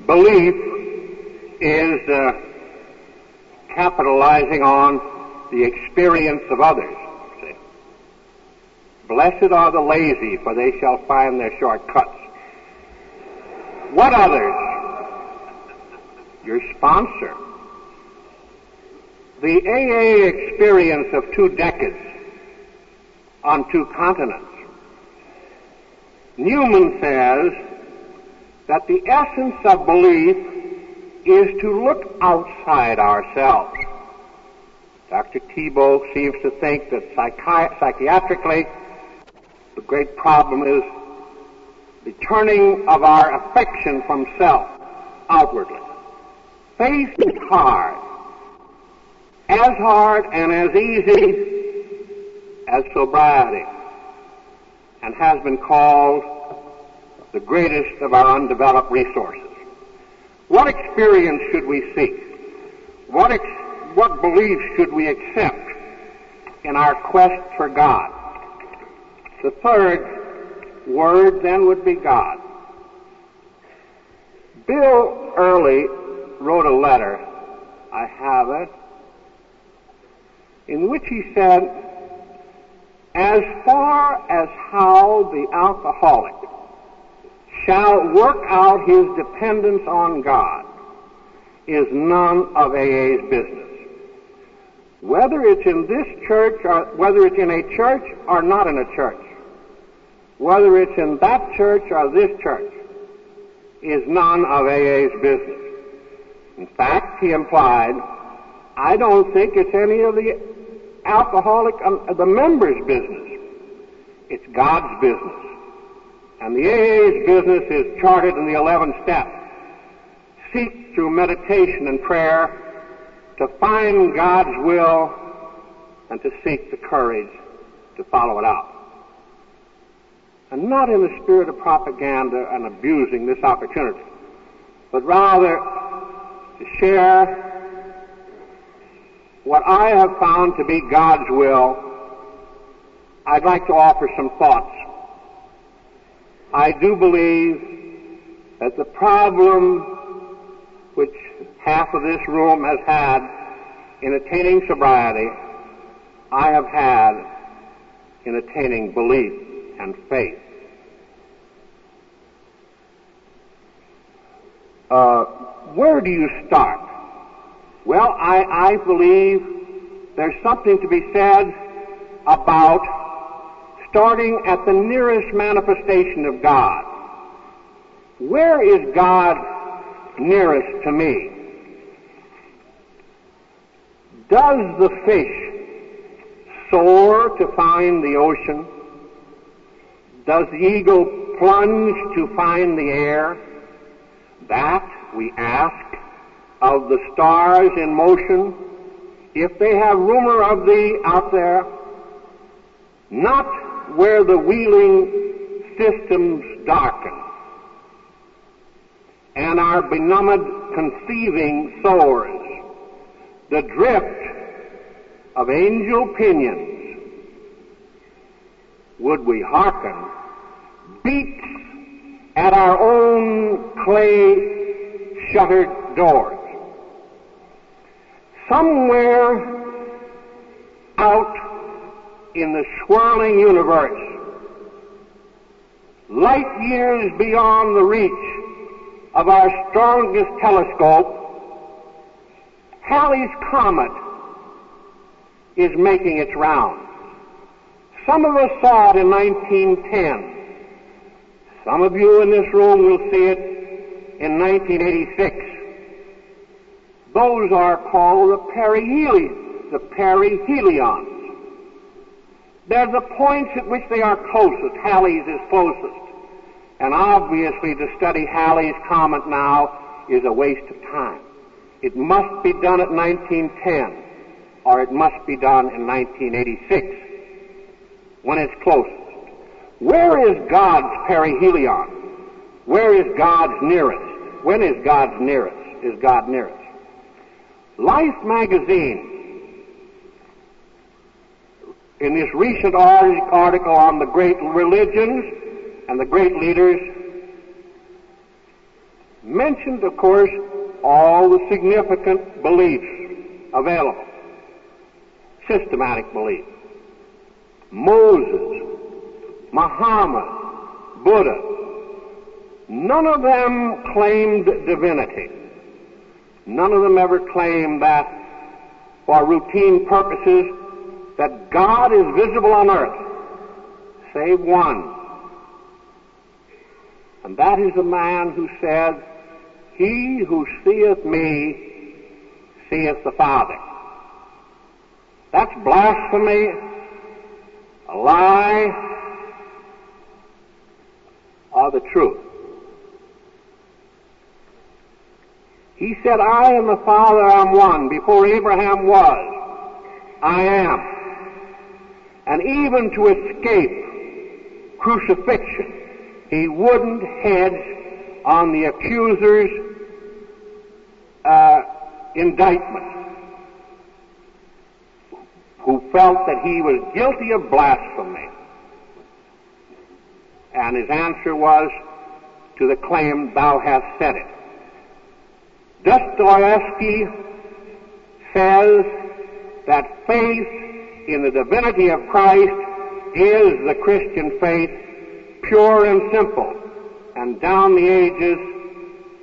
belief is uh, capitalizing on the experience of others. See? Blessed are the lazy, for they shall find their shortcuts. What others? Your sponsor. The AA experience of two decades on two continents. Newman says that the essence of belief is to look outside ourselves. Dr. Tiebout seems to think that psychi- psychiatrically the great problem is the turning of our affection from self outwardly. Faith is hard, as hard and as easy as sobriety, and has been called the greatest of our undeveloped resources. What experience should we seek? What, ex- what beliefs should we accept in our quest for God? The third word then would be God. Bill Early wrote a letter, I have it, in which he said, as far as how the alcoholic shall work out his dependence on God is none of AA's business. Whether it's in this church or whether it's in a church or not in a church, whether it's in that church or this church, is none of AA's business. In fact, he implied, I don't think it's any of the alcoholic, um, the members' business. It's God's business. And the AA's business is charted in the 11 steps. Seek through meditation and prayer to find God's will and to seek the courage to follow it out. And not in the spirit of propaganda and abusing this opportunity, but rather to share what I have found to be God's will. I'd like to offer some thoughts. I do believe that the problem which half of this room has had in attaining sobriety, I have had in attaining belief and faith. Uh, where do you start? Well, I, I believe there's something to be said about starting at the nearest manifestation of God. Where is God nearest to me? Does the fish soar to find the ocean? Does the eagle plunge to find the air? That we ask of the stars in motion, if they have rumor of thee out there, not where the wheeling systems darken, and our benumbed conceiving soars, the drift of angel pinions, would we hearken, beats at our own clay shuttered doors. Somewhere out in the swirling universe, light years beyond the reach of our strongest telescope, Halley's Comet is making its rounds. Some of us saw it in 1910. Some of you in this room will see it in 1986. Those are called the perihelions, the perihelions. They're the points at which they are closest. Halley's is closest. And obviously to study Halley's Comet now is a waste of time. It must be done at 1910, or it must be done in 1986, when it's closest. Where is God's perihelion? Where is God's nearest? When is God's nearest? Is God nearest? Life magazine, in this recent article on the great religions and the great leaders, mentioned, of course, all the significant beliefs available. Systematic belief. Moses, Muhammad, Buddha. None of them claimed divinity. None of them ever claimed that for routine purposes that God is visible on earth, save one. And that is the man who said, He who seeth me seeth the Father. That's blasphemy, a lie, or the truth. He said, I and the Father am one. Before Abraham was, I am. And even to escape crucifixion, he wouldn't hedge on the accuser's uh, indictment, who felt that he was guilty of blasphemy. And his answer was to the claim, Thou hast said it. Dostoevsky says that faith in the divinity of Christ is the Christian faith, pure and simple. And down the ages,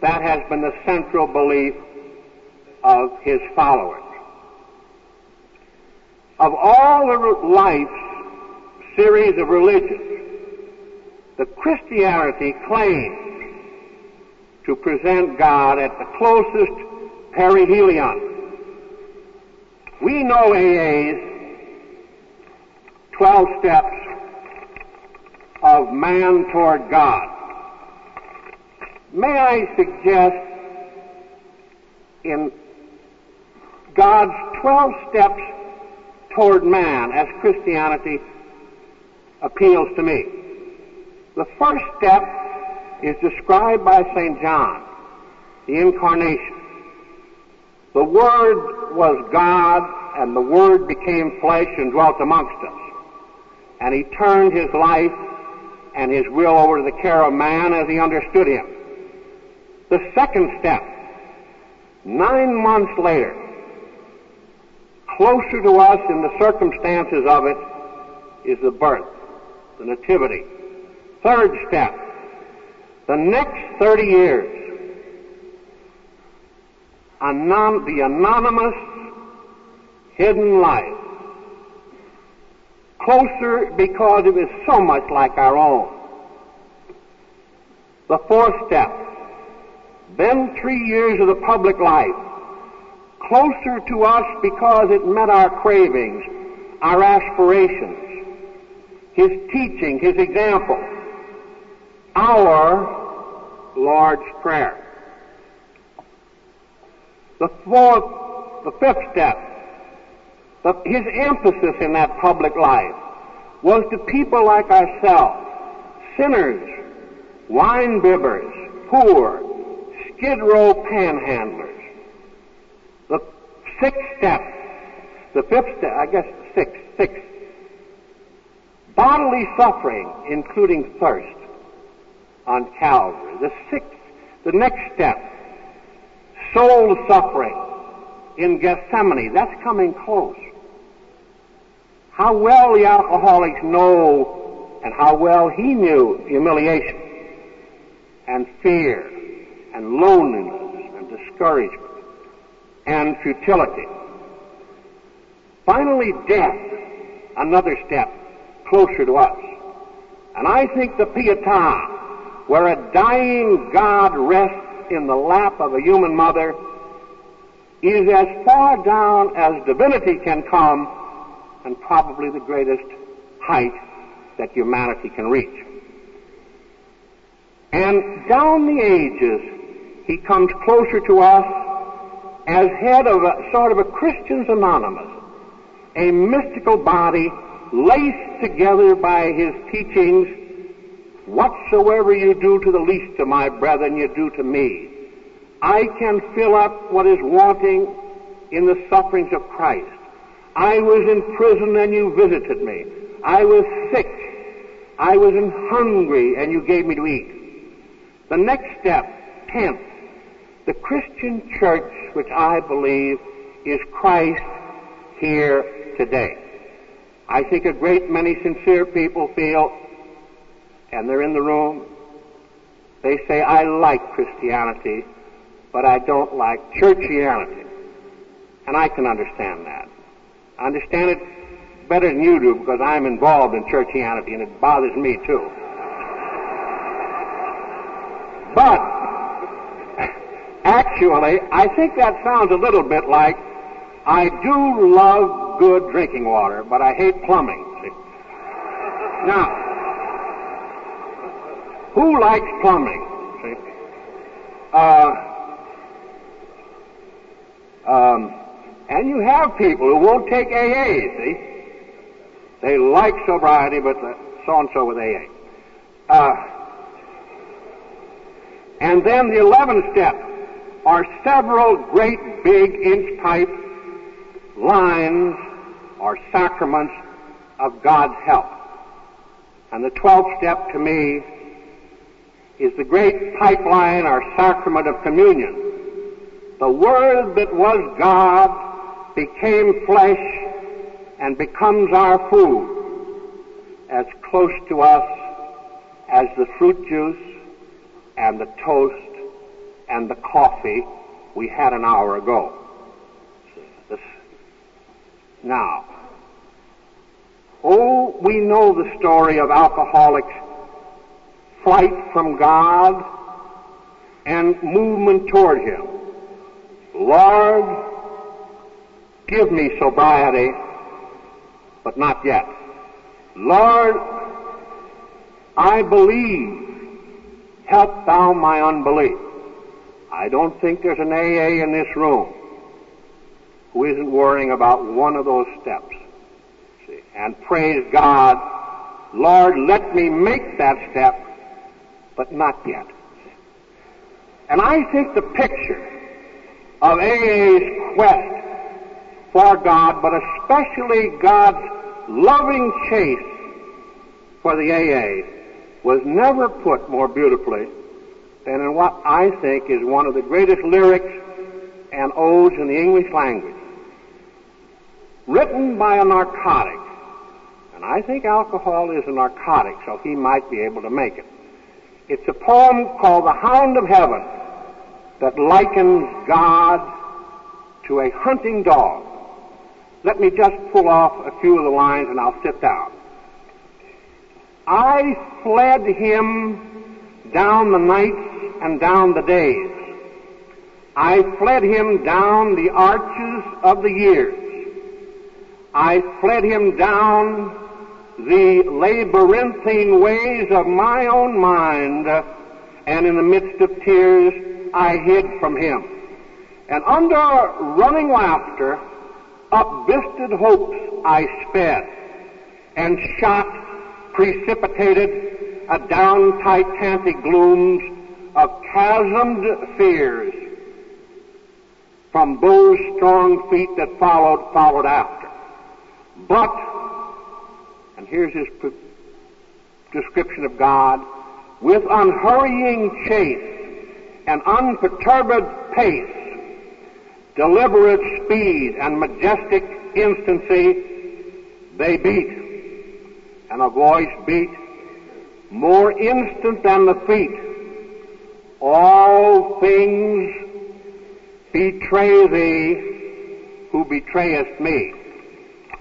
that has been the central belief of his followers. Of all the life's series of religions, the Christianity claims to present God at the closest perihelion. We know AA's 12 steps of man toward God. May I suggest in God's 12 steps toward man as Christianity appeals to me. The first step is described by St. John, the incarnation. The Word was God, and the Word became flesh and dwelt amongst us. And he turned his life and his will over to the care of man as he understood him. The second step, nine months later, closer to us in the circumstances of it, is the birth, the nativity. Third step, the next 30 years, anon- the anonymous hidden life. Closer because it was so much like our own. The fourth step, then three years of the public life. Closer to us because it met our cravings, our aspirations, His teaching, His example our Lord's Prayer. The fourth, the fifth step, the, his emphasis in that public life was to people like ourselves, sinners, wine bibbers, poor, skid row panhandlers. The sixth step, the fifth step, I guess sixth, sixth, bodily suffering, including thirst on Calvary. The sixth, the next step, soul suffering in Gethsemane. That's coming close. How well the alcoholics know and how well he knew humiliation and fear and loneliness and discouragement and futility. Finally, death, another step closer to us. And I think the Pietà where a dying God rests in the lap of a human mother is as far down as divinity can come and probably the greatest height that humanity can reach. And down the ages, he comes closer to us as head of a sort of a Christians Anonymous, a mystical body laced together by his teachings Whatsoever you do to the least of my brethren, you do to me. I can fill up what is wanting in the sufferings of Christ. I was in prison and you visited me. I was sick. I was hungry and you gave me to eat. The next step, tenth, the Christian church, which I believe is Christ here today. I think a great many sincere people feel, and they're in the room, they say, I like Christianity, but I don't like churchianity. And I can understand that. I understand it better than you do because I'm involved in churchianity and it bothers me too. But, actually, I think that sounds a little bit like I do love good drinking water, but I hate plumbing. See? Now, who likes plumbing? See? Uh, um, and you have people who won't take AA, see? They like sobriety, but so and so with AA. Uh, and then the 11th step are several great big inch pipe lines or sacraments of God's help. And the 12th step to me is the great pipeline or sacrament of communion. The Word that was God became flesh and becomes our food as close to us as the fruit juice and the toast and the coffee we had an hour ago. Now, oh, we know the story of alcoholics' flight from God and movement toward Him. Lord, give me sobriety, but not yet. Lord, I believe. Help thou my unbelief. I don't think there's an AA in this room who isn't worrying about one of those steps. See? And praise God, Lord, let me make that step, but not yet. And I think the picture of AA's quest for God, but especially God's loving chase for the AA, was never put more beautifully than in what I think is one of the greatest lyrics and odes in the English language. Written by a narcotic, and I think alcohol is a narcotic, so he might be able to make it. It's a poem called The Hound of Heaven that likens God to a hunting dog. Let me just pull off a few of the lines and I'll sit down. I fled him down the nights and down the days. I fled him down the arches of the years. I fled him down the labyrinthine ways of my own mind, and in the midst of tears I hid from him. And under running laughter, up visted hopes I sped, and shot precipitated adown titanic glooms of chasmed fears from those strong feet that followed, followed after. But, and here's his description of God, with unhurrying chase and unperturbed pace, deliberate speed and majestic instancy, they beat and a voice beat more instant than the feet. All things betray thee who betrayest me.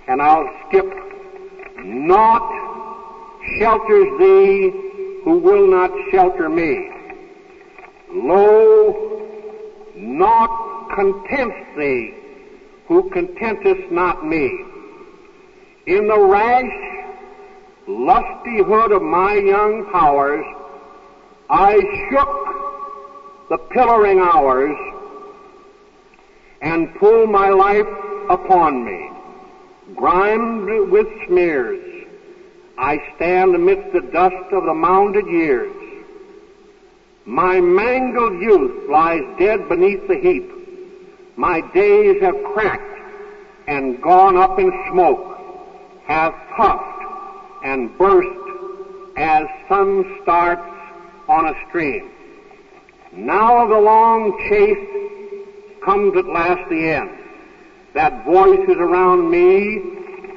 And I'll skip. Naught shelters thee who will not shelter me. Lo, naught contents thee who contentest not me. In the rash lustihood of my young powers, I shook the pillaring hours and pulled my life upon me. Grimed with smears, I stand amidst the dust of the mounded years. My mangled youth lies dead beneath the heap. My days have cracked and gone up in smoke, have puffed and burst as sun starts on a stream. Now the long chase comes at last the end. That voice is around me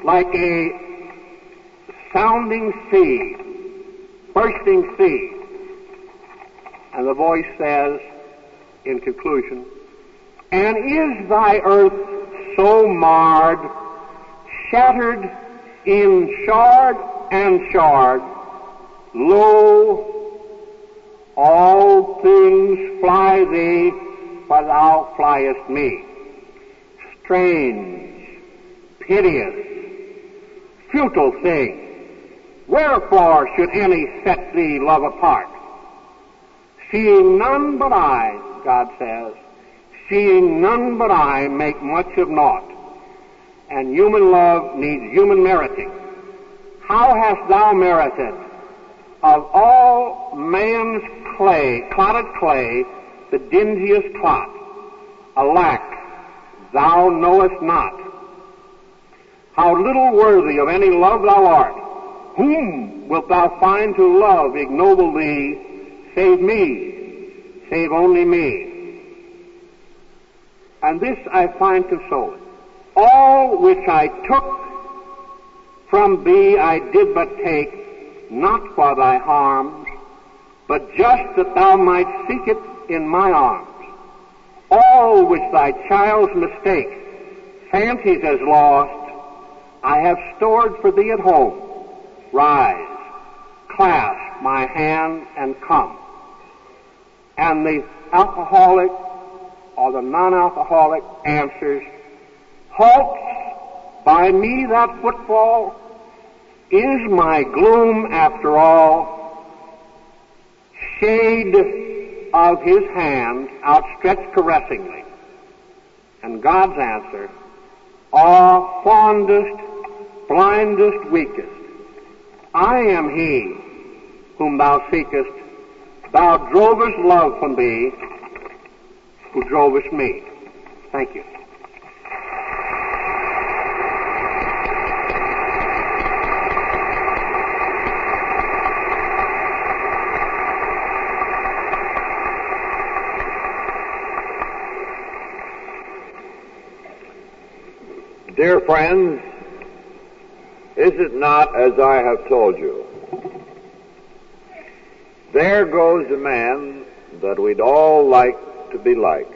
like a sounding sea, bursting sea. And the voice says, in conclusion, And is thy earth so marred, shattered in shard and shard, lo, all things fly thee, but thou fliest me. Strange, piteous, futile thing. Wherefore should any set thee love apart? Seeing none but I, God says, seeing none but I make much of naught. And human love needs human meriting. How hast thou merited of all man's clay, clotted clay, the dingiest clot? Alack, thou knowest not. How little worthy of any love thou art. Whom wilt thou find to love ignoble thee, save me, save only me? And this I find consoling. All which I took from thee I did but take, not for thy harms, but just that thou might seek it in my arms. All which thy child's mistake fancies as lost, I have stored for thee at home. Rise, clasp my hand and come. And the alcoholic or the non-alcoholic answers, halts by me that footfall, is my gloom after all, shade of his hand outstretched caressingly. And God's answer, ah, fondest, blindest, weakest, I am he whom thou seekest. Thou drovest love from thee, who drove us me. Thank you. Dear friends, is it not as I have told you? There goes a man that we'd all like to be like.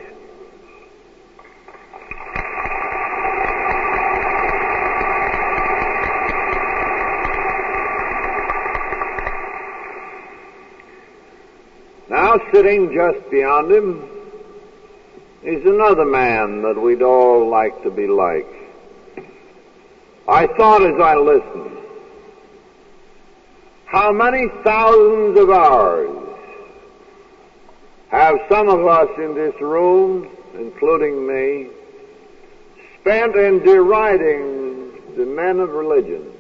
Now sitting just beyond him is another man that we'd all like to be like. I thought as I listened, how many thousands of hours have some of us in this room, including me, spent in deriding the men of religion?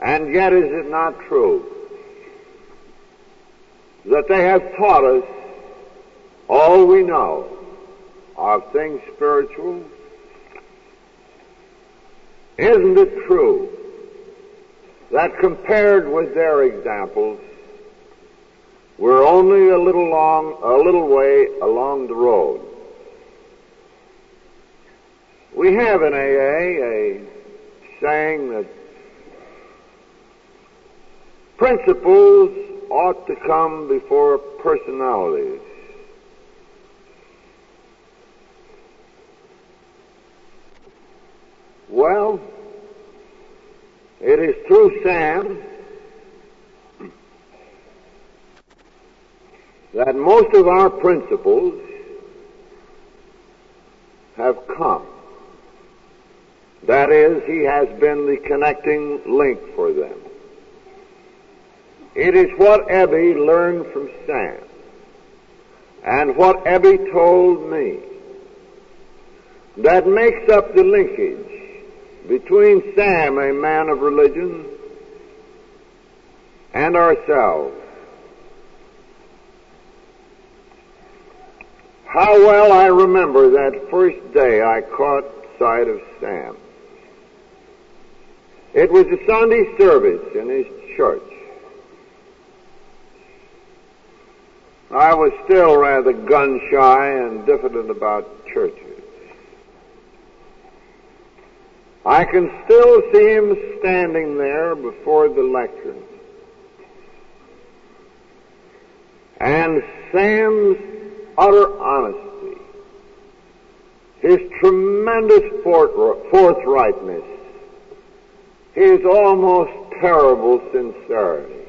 And yet is it not true that they have taught us all we know of things spiritual? Isn't it true that compared with their examples, we're only a little long, a little way along the road? We have in AA a saying that principles ought to come before personalities. Well, it is through Sam that most of our principles have come. That is, he has been the connecting link for them. It is what Ebby learned from Sam and what Ebby told me that makes up the linkage between Sam, a man of religion, and ourselves. How well I remember that first day I caught sight of Sam. It was a Sunday service in his church. I was still rather gun shy and diffident about churches. I can still see him standing there before the lectern. And Sam's utter honesty, his tremendous forthrightness, his almost terrible sincerity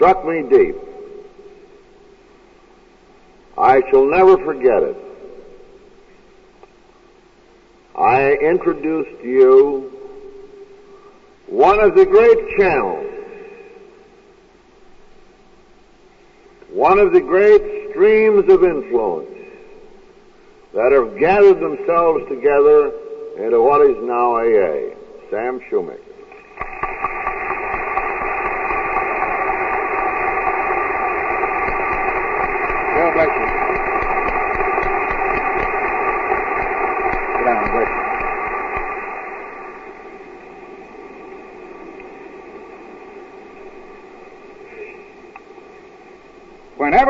struck me deep. I shall never forget it. I introduced you one of the great channels, one of the great streams of influence that have gathered themselves together into what is now AA, Sam Shoemaker. God bless you. Sit down, bless you.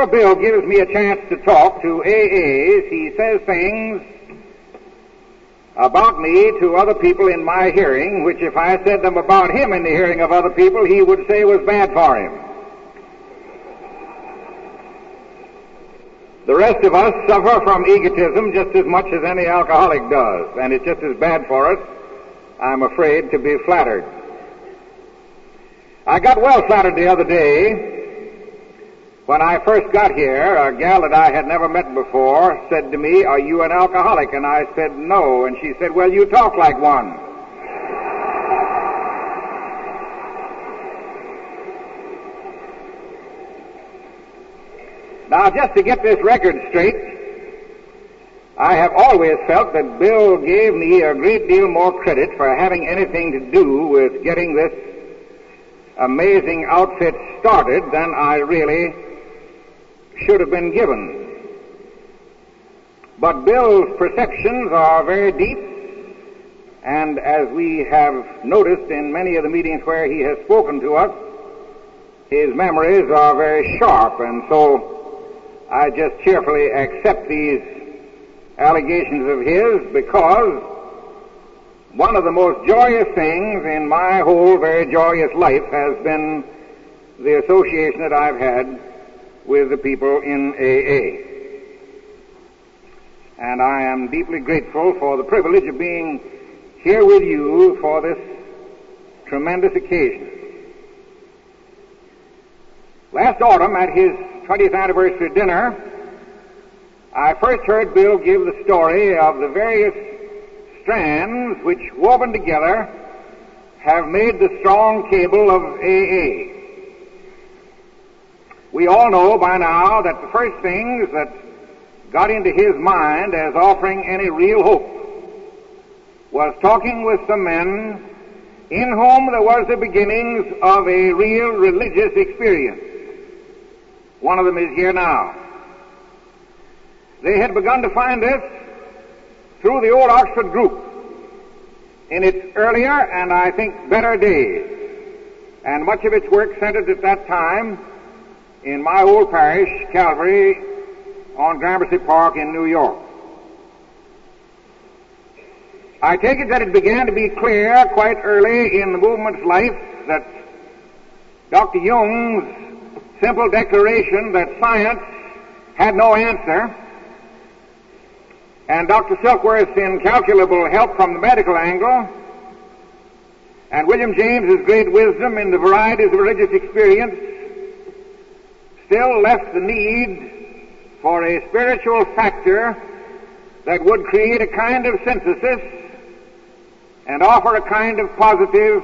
Whenever Bill gives me a chance to talk to AAs, he says things about me to other people in my hearing, which if I said them about him in the hearing of other people, he would say was bad for him. The rest of us suffer from egotism just as much as any alcoholic does, and it's just as bad for us, I'm afraid, to be flattered. I got well flattered the other day when I first got here, a gal that I had never met before said to me, Are you an alcoholic? And I said, No. And she said, Well, you talk like one. Now, just to get this record straight, I have always felt that Bill gave me a great deal more credit for having anything to do with getting this amazing outfit started than I really should have been given. But Bill's perceptions are very deep, and as we have noticed in many of the meetings where he has spoken to us, his memories are very sharp, and so I just cheerfully accept these allegations of his because one of the most joyous things in my whole very joyous life has been the association that I've had with the people in AA. And I am deeply grateful for the privilege of being here with you for this tremendous occasion. Last autumn at his 20th anniversary dinner, I first heard Bill give the story of the various strands which, woven together, have made the strong cable of AA. We all know by now that the first things that got into his mind as offering any real hope was talking with some men in whom there was the beginnings of a real religious experience. One of them is here now. They had begun to find this through the old Oxford group in its earlier and I think better days. And much of its work centered at that time in my old parish, Calvary, on Gramercy Park in New York. I take it that it began to be clear quite early in the movement's life that Dr. Jung's simple declaration that science had no answer and Dr. Silkworth's incalculable help from the medical angle and William James's great wisdom in the varieties of religious experience still left the need for a spiritual factor that would create a kind of synthesis and offer a kind of positive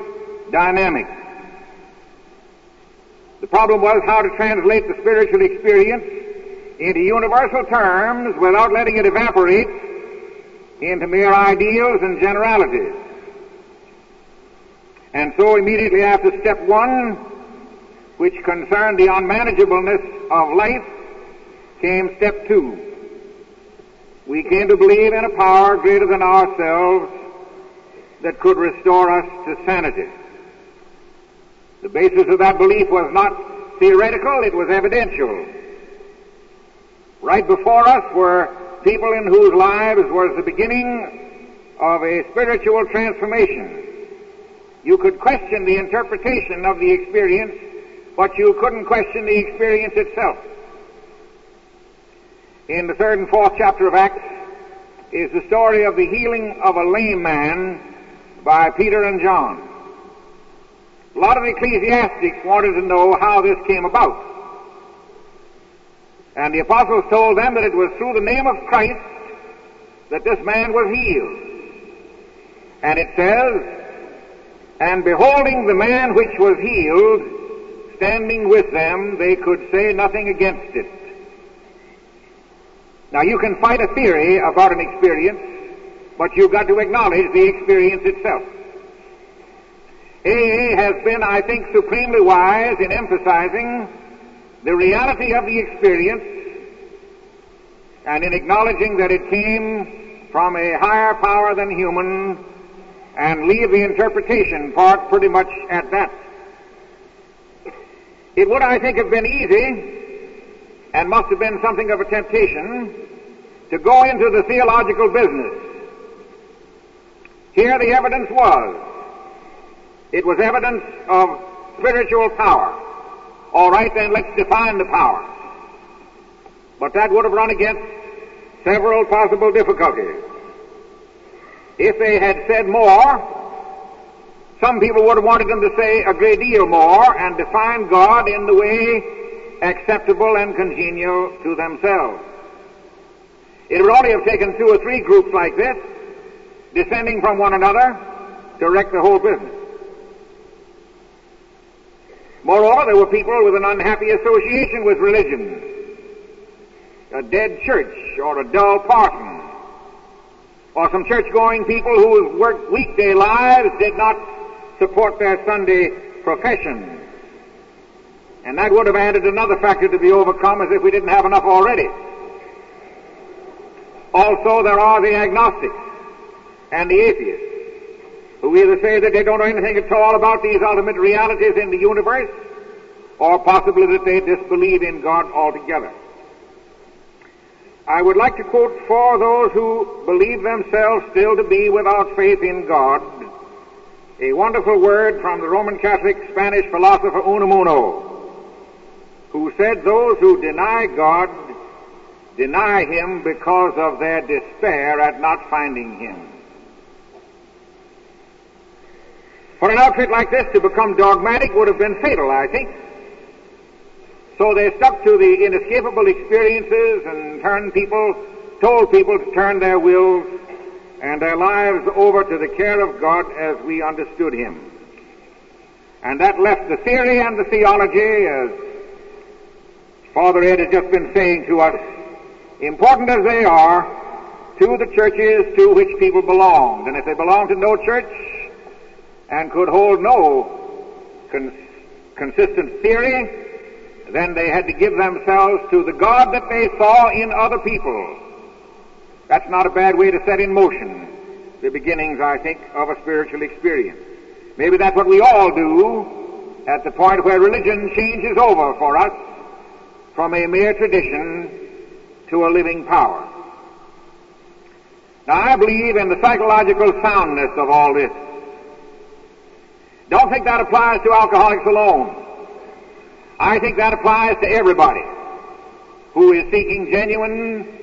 dynamic. The problem was how to translate the spiritual experience into universal terms without letting it evaporate into mere ideals and generalities. And so immediately after step one, which concerned the unmanageableness of life, came step two. We came to believe in a power greater than ourselves that could restore us to sanity. The basis of that belief was not theoretical, it was evidential. Right before us were people in whose lives was the beginning of a spiritual transformation. You could question the interpretation of the experience, but you couldn't question the experience itself. In the third and fourth chapter of Acts is the story of the healing of a lame man by Peter and John. A lot of ecclesiastics wanted to know how this came about. And the apostles told them that it was through the name of Christ that this man was healed. And it says, and beholding the man which was healed, standing with them, they could say nothing against it. Now you can fight a theory about an experience, but you've got to acknowledge the experience itself. AA has been, I think, supremely wise in emphasizing the reality of the experience and in acknowledging that it came from a higher power than human and leave the interpretation part pretty much at that. It would, I think, have been easy and must have been something of a temptation to go into the theological business. Here the evidence was. It was evidence of spiritual power. All right, then let's define the power. But that would have run against several possible difficulties. If they had said more, some people would have wanted them to say a great deal more and define God in the way acceptable and congenial to themselves. It would only have taken two or three groups like this, descending from one another, to wreck the whole business. Moreover, there were people with an unhappy association with religion. A dead church or a dull parson or some church-going people whose worked weekday lives did not support their Sunday profession. And that would have added another factor to be overcome as if we didn't have enough already. Also, there are the agnostics and the atheists who either say that they don't know anything at all about these ultimate realities in the universe or possibly that they disbelieve in God altogether. I would like to quote for those who believe themselves still to be without faith in God a wonderful word from the Roman Catholic Spanish philosopher Unamuno, who said those who deny God deny Him because of their despair at not finding Him. For an outfit like this to become dogmatic would have been fatal, I think. So they stuck to the inescapable experiences and turned people, told people to turn their wills and their lives over to the care of God as we understood Him. And that left the theory and the theology, as Father Ed has just been saying to us, important as they are, to the churches to which people belonged. And if they belonged to no church and could hold no cons- consistent theory, then they had to give themselves to the God that they saw in other people. That's not a bad way to set in motion the beginnings, I think, of a spiritual experience. Maybe that's what we all do at the point where religion changes over for us from a mere tradition to a living power. Now I believe in the psychological soundness of all this. Don't think that applies to alcoholics alone. I think that applies to everybody who is seeking genuine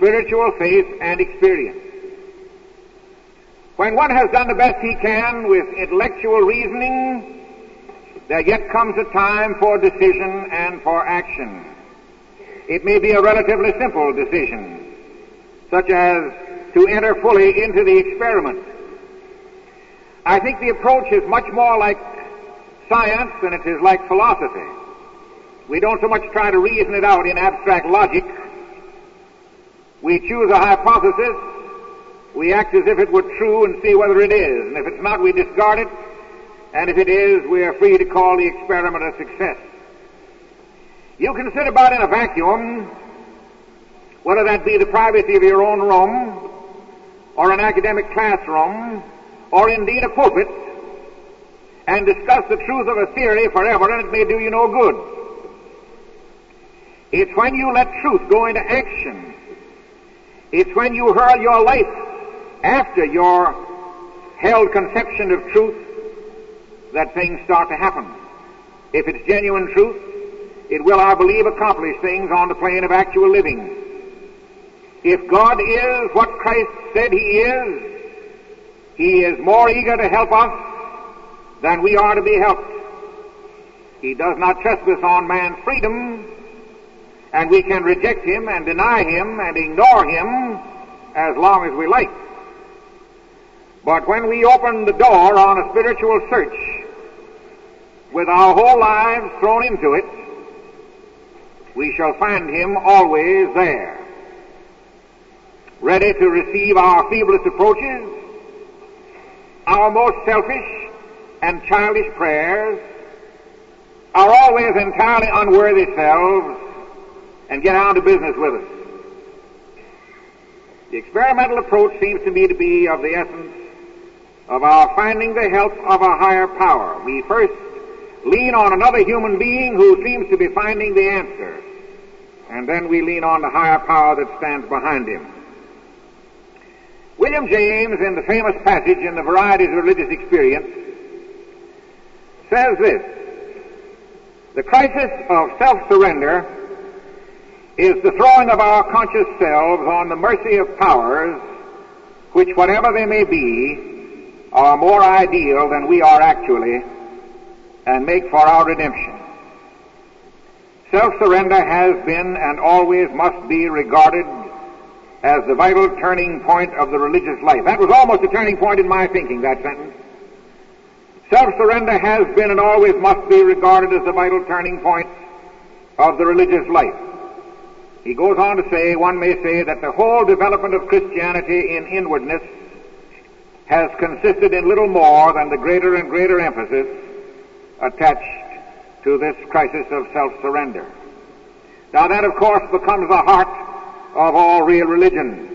spiritual faith and experience. When one has done the best he can with intellectual reasoning, there yet comes a time for decision and for action. It may be a relatively simple decision, such as to enter fully into the experiment. I think the approach is much more like science than it is like philosophy. We don't so much try to reason it out in abstract logic. We choose a hypothesis, we act as if it were true and see whether it is. And if it's not, we discard it. And if it is, we are free to call the experiment a success. You can sit about in a vacuum, whether that be the privacy of your own room, or an academic classroom, or indeed a pulpit, and discuss the truth of a theory forever and it may do you no good. It's when you let truth go into action. It's when you hurl your life after your held conception of truth that things start to happen. If it's genuine truth, it will, I believe, accomplish things on the plane of actual living. If God is what Christ said He is, He is more eager to help us than we are to be helped. He does not trespass on man's freedom, and we can reject Him and deny Him and ignore Him as long as we like. But when we open the door on a spiritual search with our whole lives thrown into it, we shall find Him always there, ready to receive our feeblest approaches, our most selfish and childish prayers, our always entirely unworthy selves, and get on to business with us. The experimental approach seems to me to be of the essence of our finding the help of a higher power. We first lean on another human being who seems to be finding the answer, and then we lean on the higher power that stands behind him. William James, in the famous passage in the Varieties of Religious Experience, says this, the crisis of self-surrender is the throwing of our conscious selves on the mercy of powers which, whatever they may be, are more ideal than we are actually and make for our redemption. Self-surrender has been and always must be regarded as the vital turning point of the religious life. That was almost a turning point in my thinking, that sentence. Self-surrender has been and always must be regarded as the vital turning point of the religious life. He goes on to say, one may say that the whole development of Christianity in inwardness has consisted in little more than the greater and greater emphasis attached to this crisis of self-surrender. Now that of course becomes the heart of all real religion.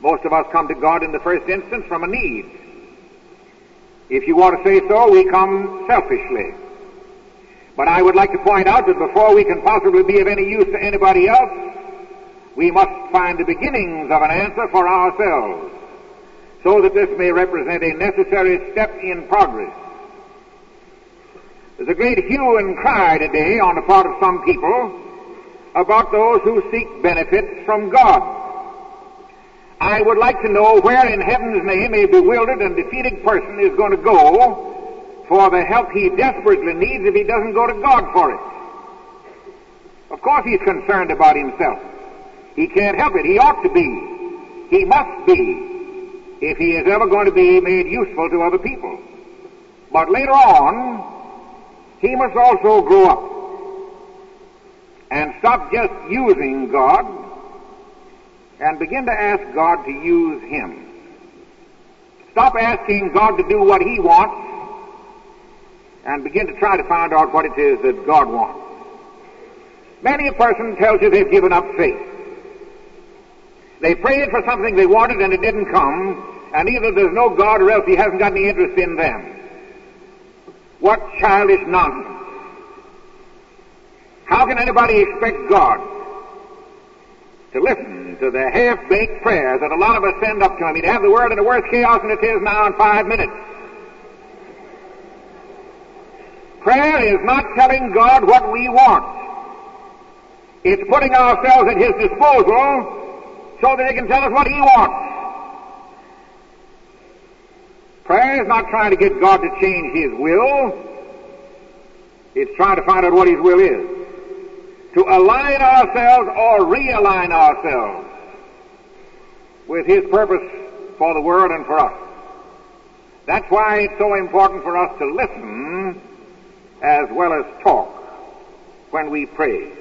Most of us come to God in the first instance from a need. If you want to say so, we come selfishly. But I would like to point out that before we can possibly be of any use to anybody else, we must find the beginnings of an answer for ourselves, so that this may represent a necessary step in progress. There's a great hue and cry today on the part of some people about those who seek benefits from God. I would like to know where in heaven's name a bewildered and defeated person is going to go for the help he desperately needs if he doesn't go to God for it. Of course he's concerned about himself. He can't help it. He ought to be. He must be if he is ever going to be made useful to other people. But later on, he must also grow up and stop just using God and begin to ask God to use him. Stop asking God to do what he wants and begin to try to find out what it is that God wants. Many a person tells you they've given up faith. They prayed for something they wanted and it didn't come, and either there's no God or else He hasn't got any interest in them. What childish nonsense. How can anybody expect God to listen to the half-baked prayers that a lot of us send up to Him? He'd have the world in the worst chaos than it is now in five minutes. Prayer is not telling God what we want. It's putting ourselves at His disposal so that He can tell us what He wants. Prayer is not trying to get God to change His will. It's trying to find out what His will is. To align ourselves or realign ourselves with His purpose for the world and for us. That's why it's so important for us to listen as well as talk when we pray.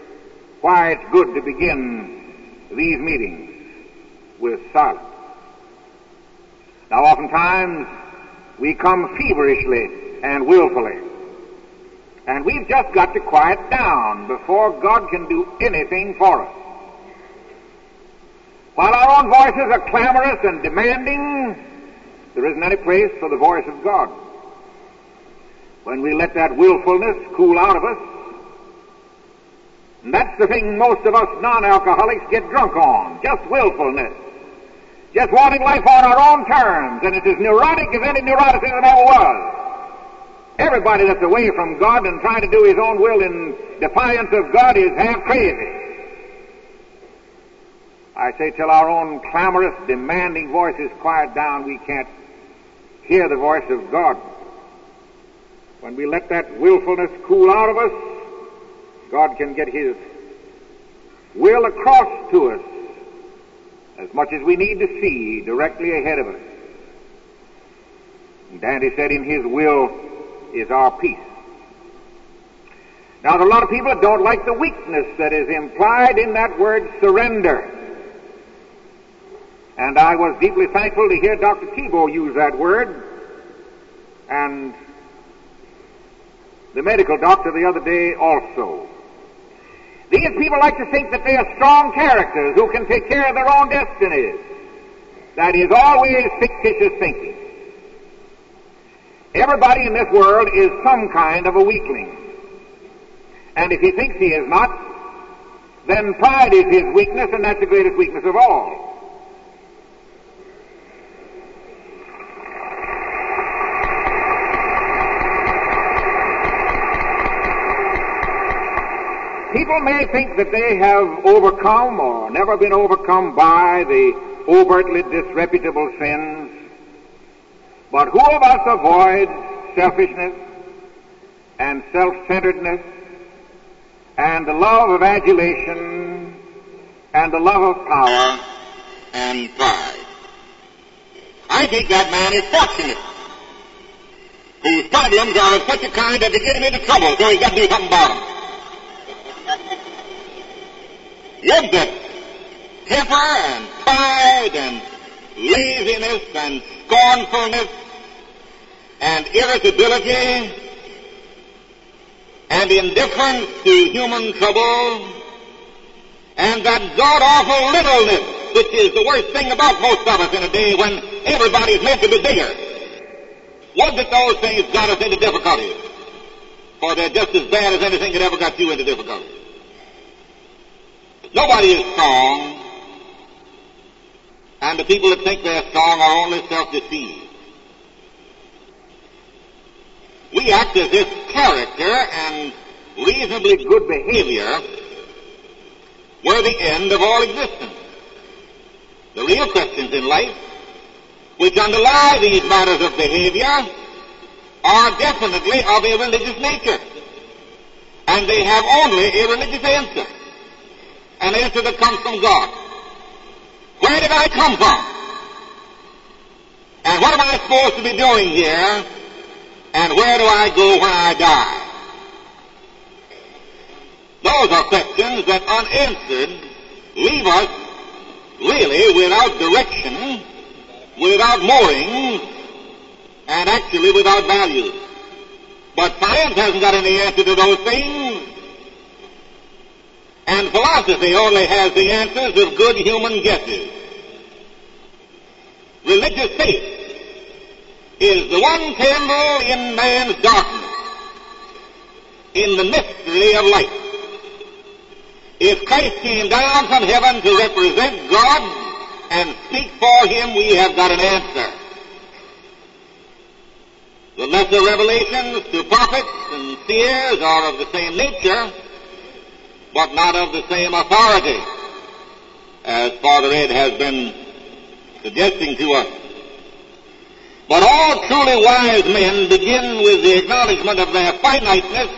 Why it's good to begin these meetings with silence. Now oftentimes we come feverishly and willfully. And we've just got to quiet down before God can do anything for us. While our own voices are clamorous and demanding, there isn't any place for the voice of God. When we let that willfulness cool out of us. And that's the thing most of us non-alcoholics get drunk on, just willfulness. Just wanting life on our own terms, and it's as neurotic as any neuroticism ever was. Everybody that's away from God and trying to do his own will in defiance of God is half crazy. I say till our own clamorous, demanding voices quiet down, we can't hear the voice of God. When we let that willfulness cool out of us, God can get His will across to us as much as we need to see directly ahead of us. And Dante said, in His will is our peace. Now, there are a lot of people that don't like the weakness that is implied in that word surrender. And I was deeply thankful to hear Dr. Tiebout use that word. And the medical doctor the other day also. These people like to think that they are strong characters who can take care of their own destinies. That is always fictitious thinking. Everybody in this world is some kind of a weakling. And if he thinks he is not, then pride is his weakness, and that's the greatest weakness of all. People may think that they have overcome or never been overcome by the overtly disreputable sins. But who of us avoids selfishness and self-centeredness and the love of adulation and the love of power and pride? I think that man is fortunate whose problems are of such a kind that they get him into trouble, so he's got to do something about them. Look at temper and pride and laziness and scornfulness and irritability and indifference to human trouble and that god-awful littleness, which is the worst thing about most of us in a day when everybody's meant to be bigger. What that those things got us into difficulties? For they're just as bad as anything that ever got you into difficulties. Nobody is strong, and the people that think they're strong are only self-deceived. We act as if character and reasonably good behavior were the end of all existence. The real questions in life which underlie these matters of behavior are definitely of a religious nature. And they have only a religious answer an answer that comes from God. Where did I come from? And what am I supposed to be doing here? And where do I go when I die? Those are questions that unanswered leave us really without direction, without moorings, and actually without value. But science hasn't got any answer to those things. And philosophy only has the answers of good human guesses. Religious faith is the one candle in man's darkness, in the mystery of life. If Christ came down from heaven to represent God and speak for him, we have got an answer. The lesser revelations to prophets and seers are of the same nature, but not of the same authority, as Father Ed has been suggesting to us. But all truly wise men begin with the acknowledgement of their finiteness,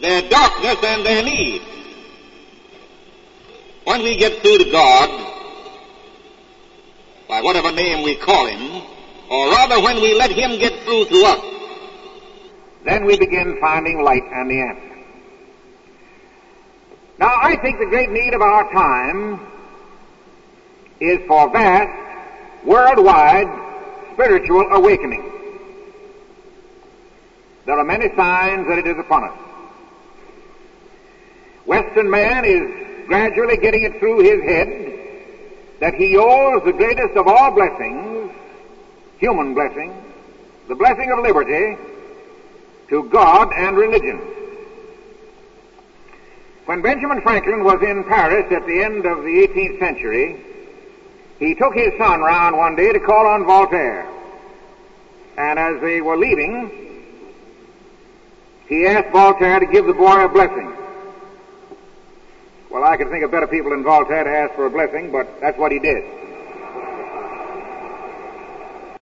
their darkness, and their need. When we get through to God, by whatever name we call him, or rather when we let him get through to us, then we begin finding light and the answer. Now, I think the great need of our time is for vast, worldwide spiritual awakening. There are many signs that it is upon us. Western man is gradually getting it through his head that he owes the greatest of all blessings, human blessings, the blessing of liberty, to God and religion. When Benjamin Franklin was in Paris at the end of the 18th century, he took his son round one day to call on Voltaire. And as they were leaving, he asked Voltaire to give the boy a blessing. Well, I could think of better people than Voltaire to ask for a blessing, but that's what he did.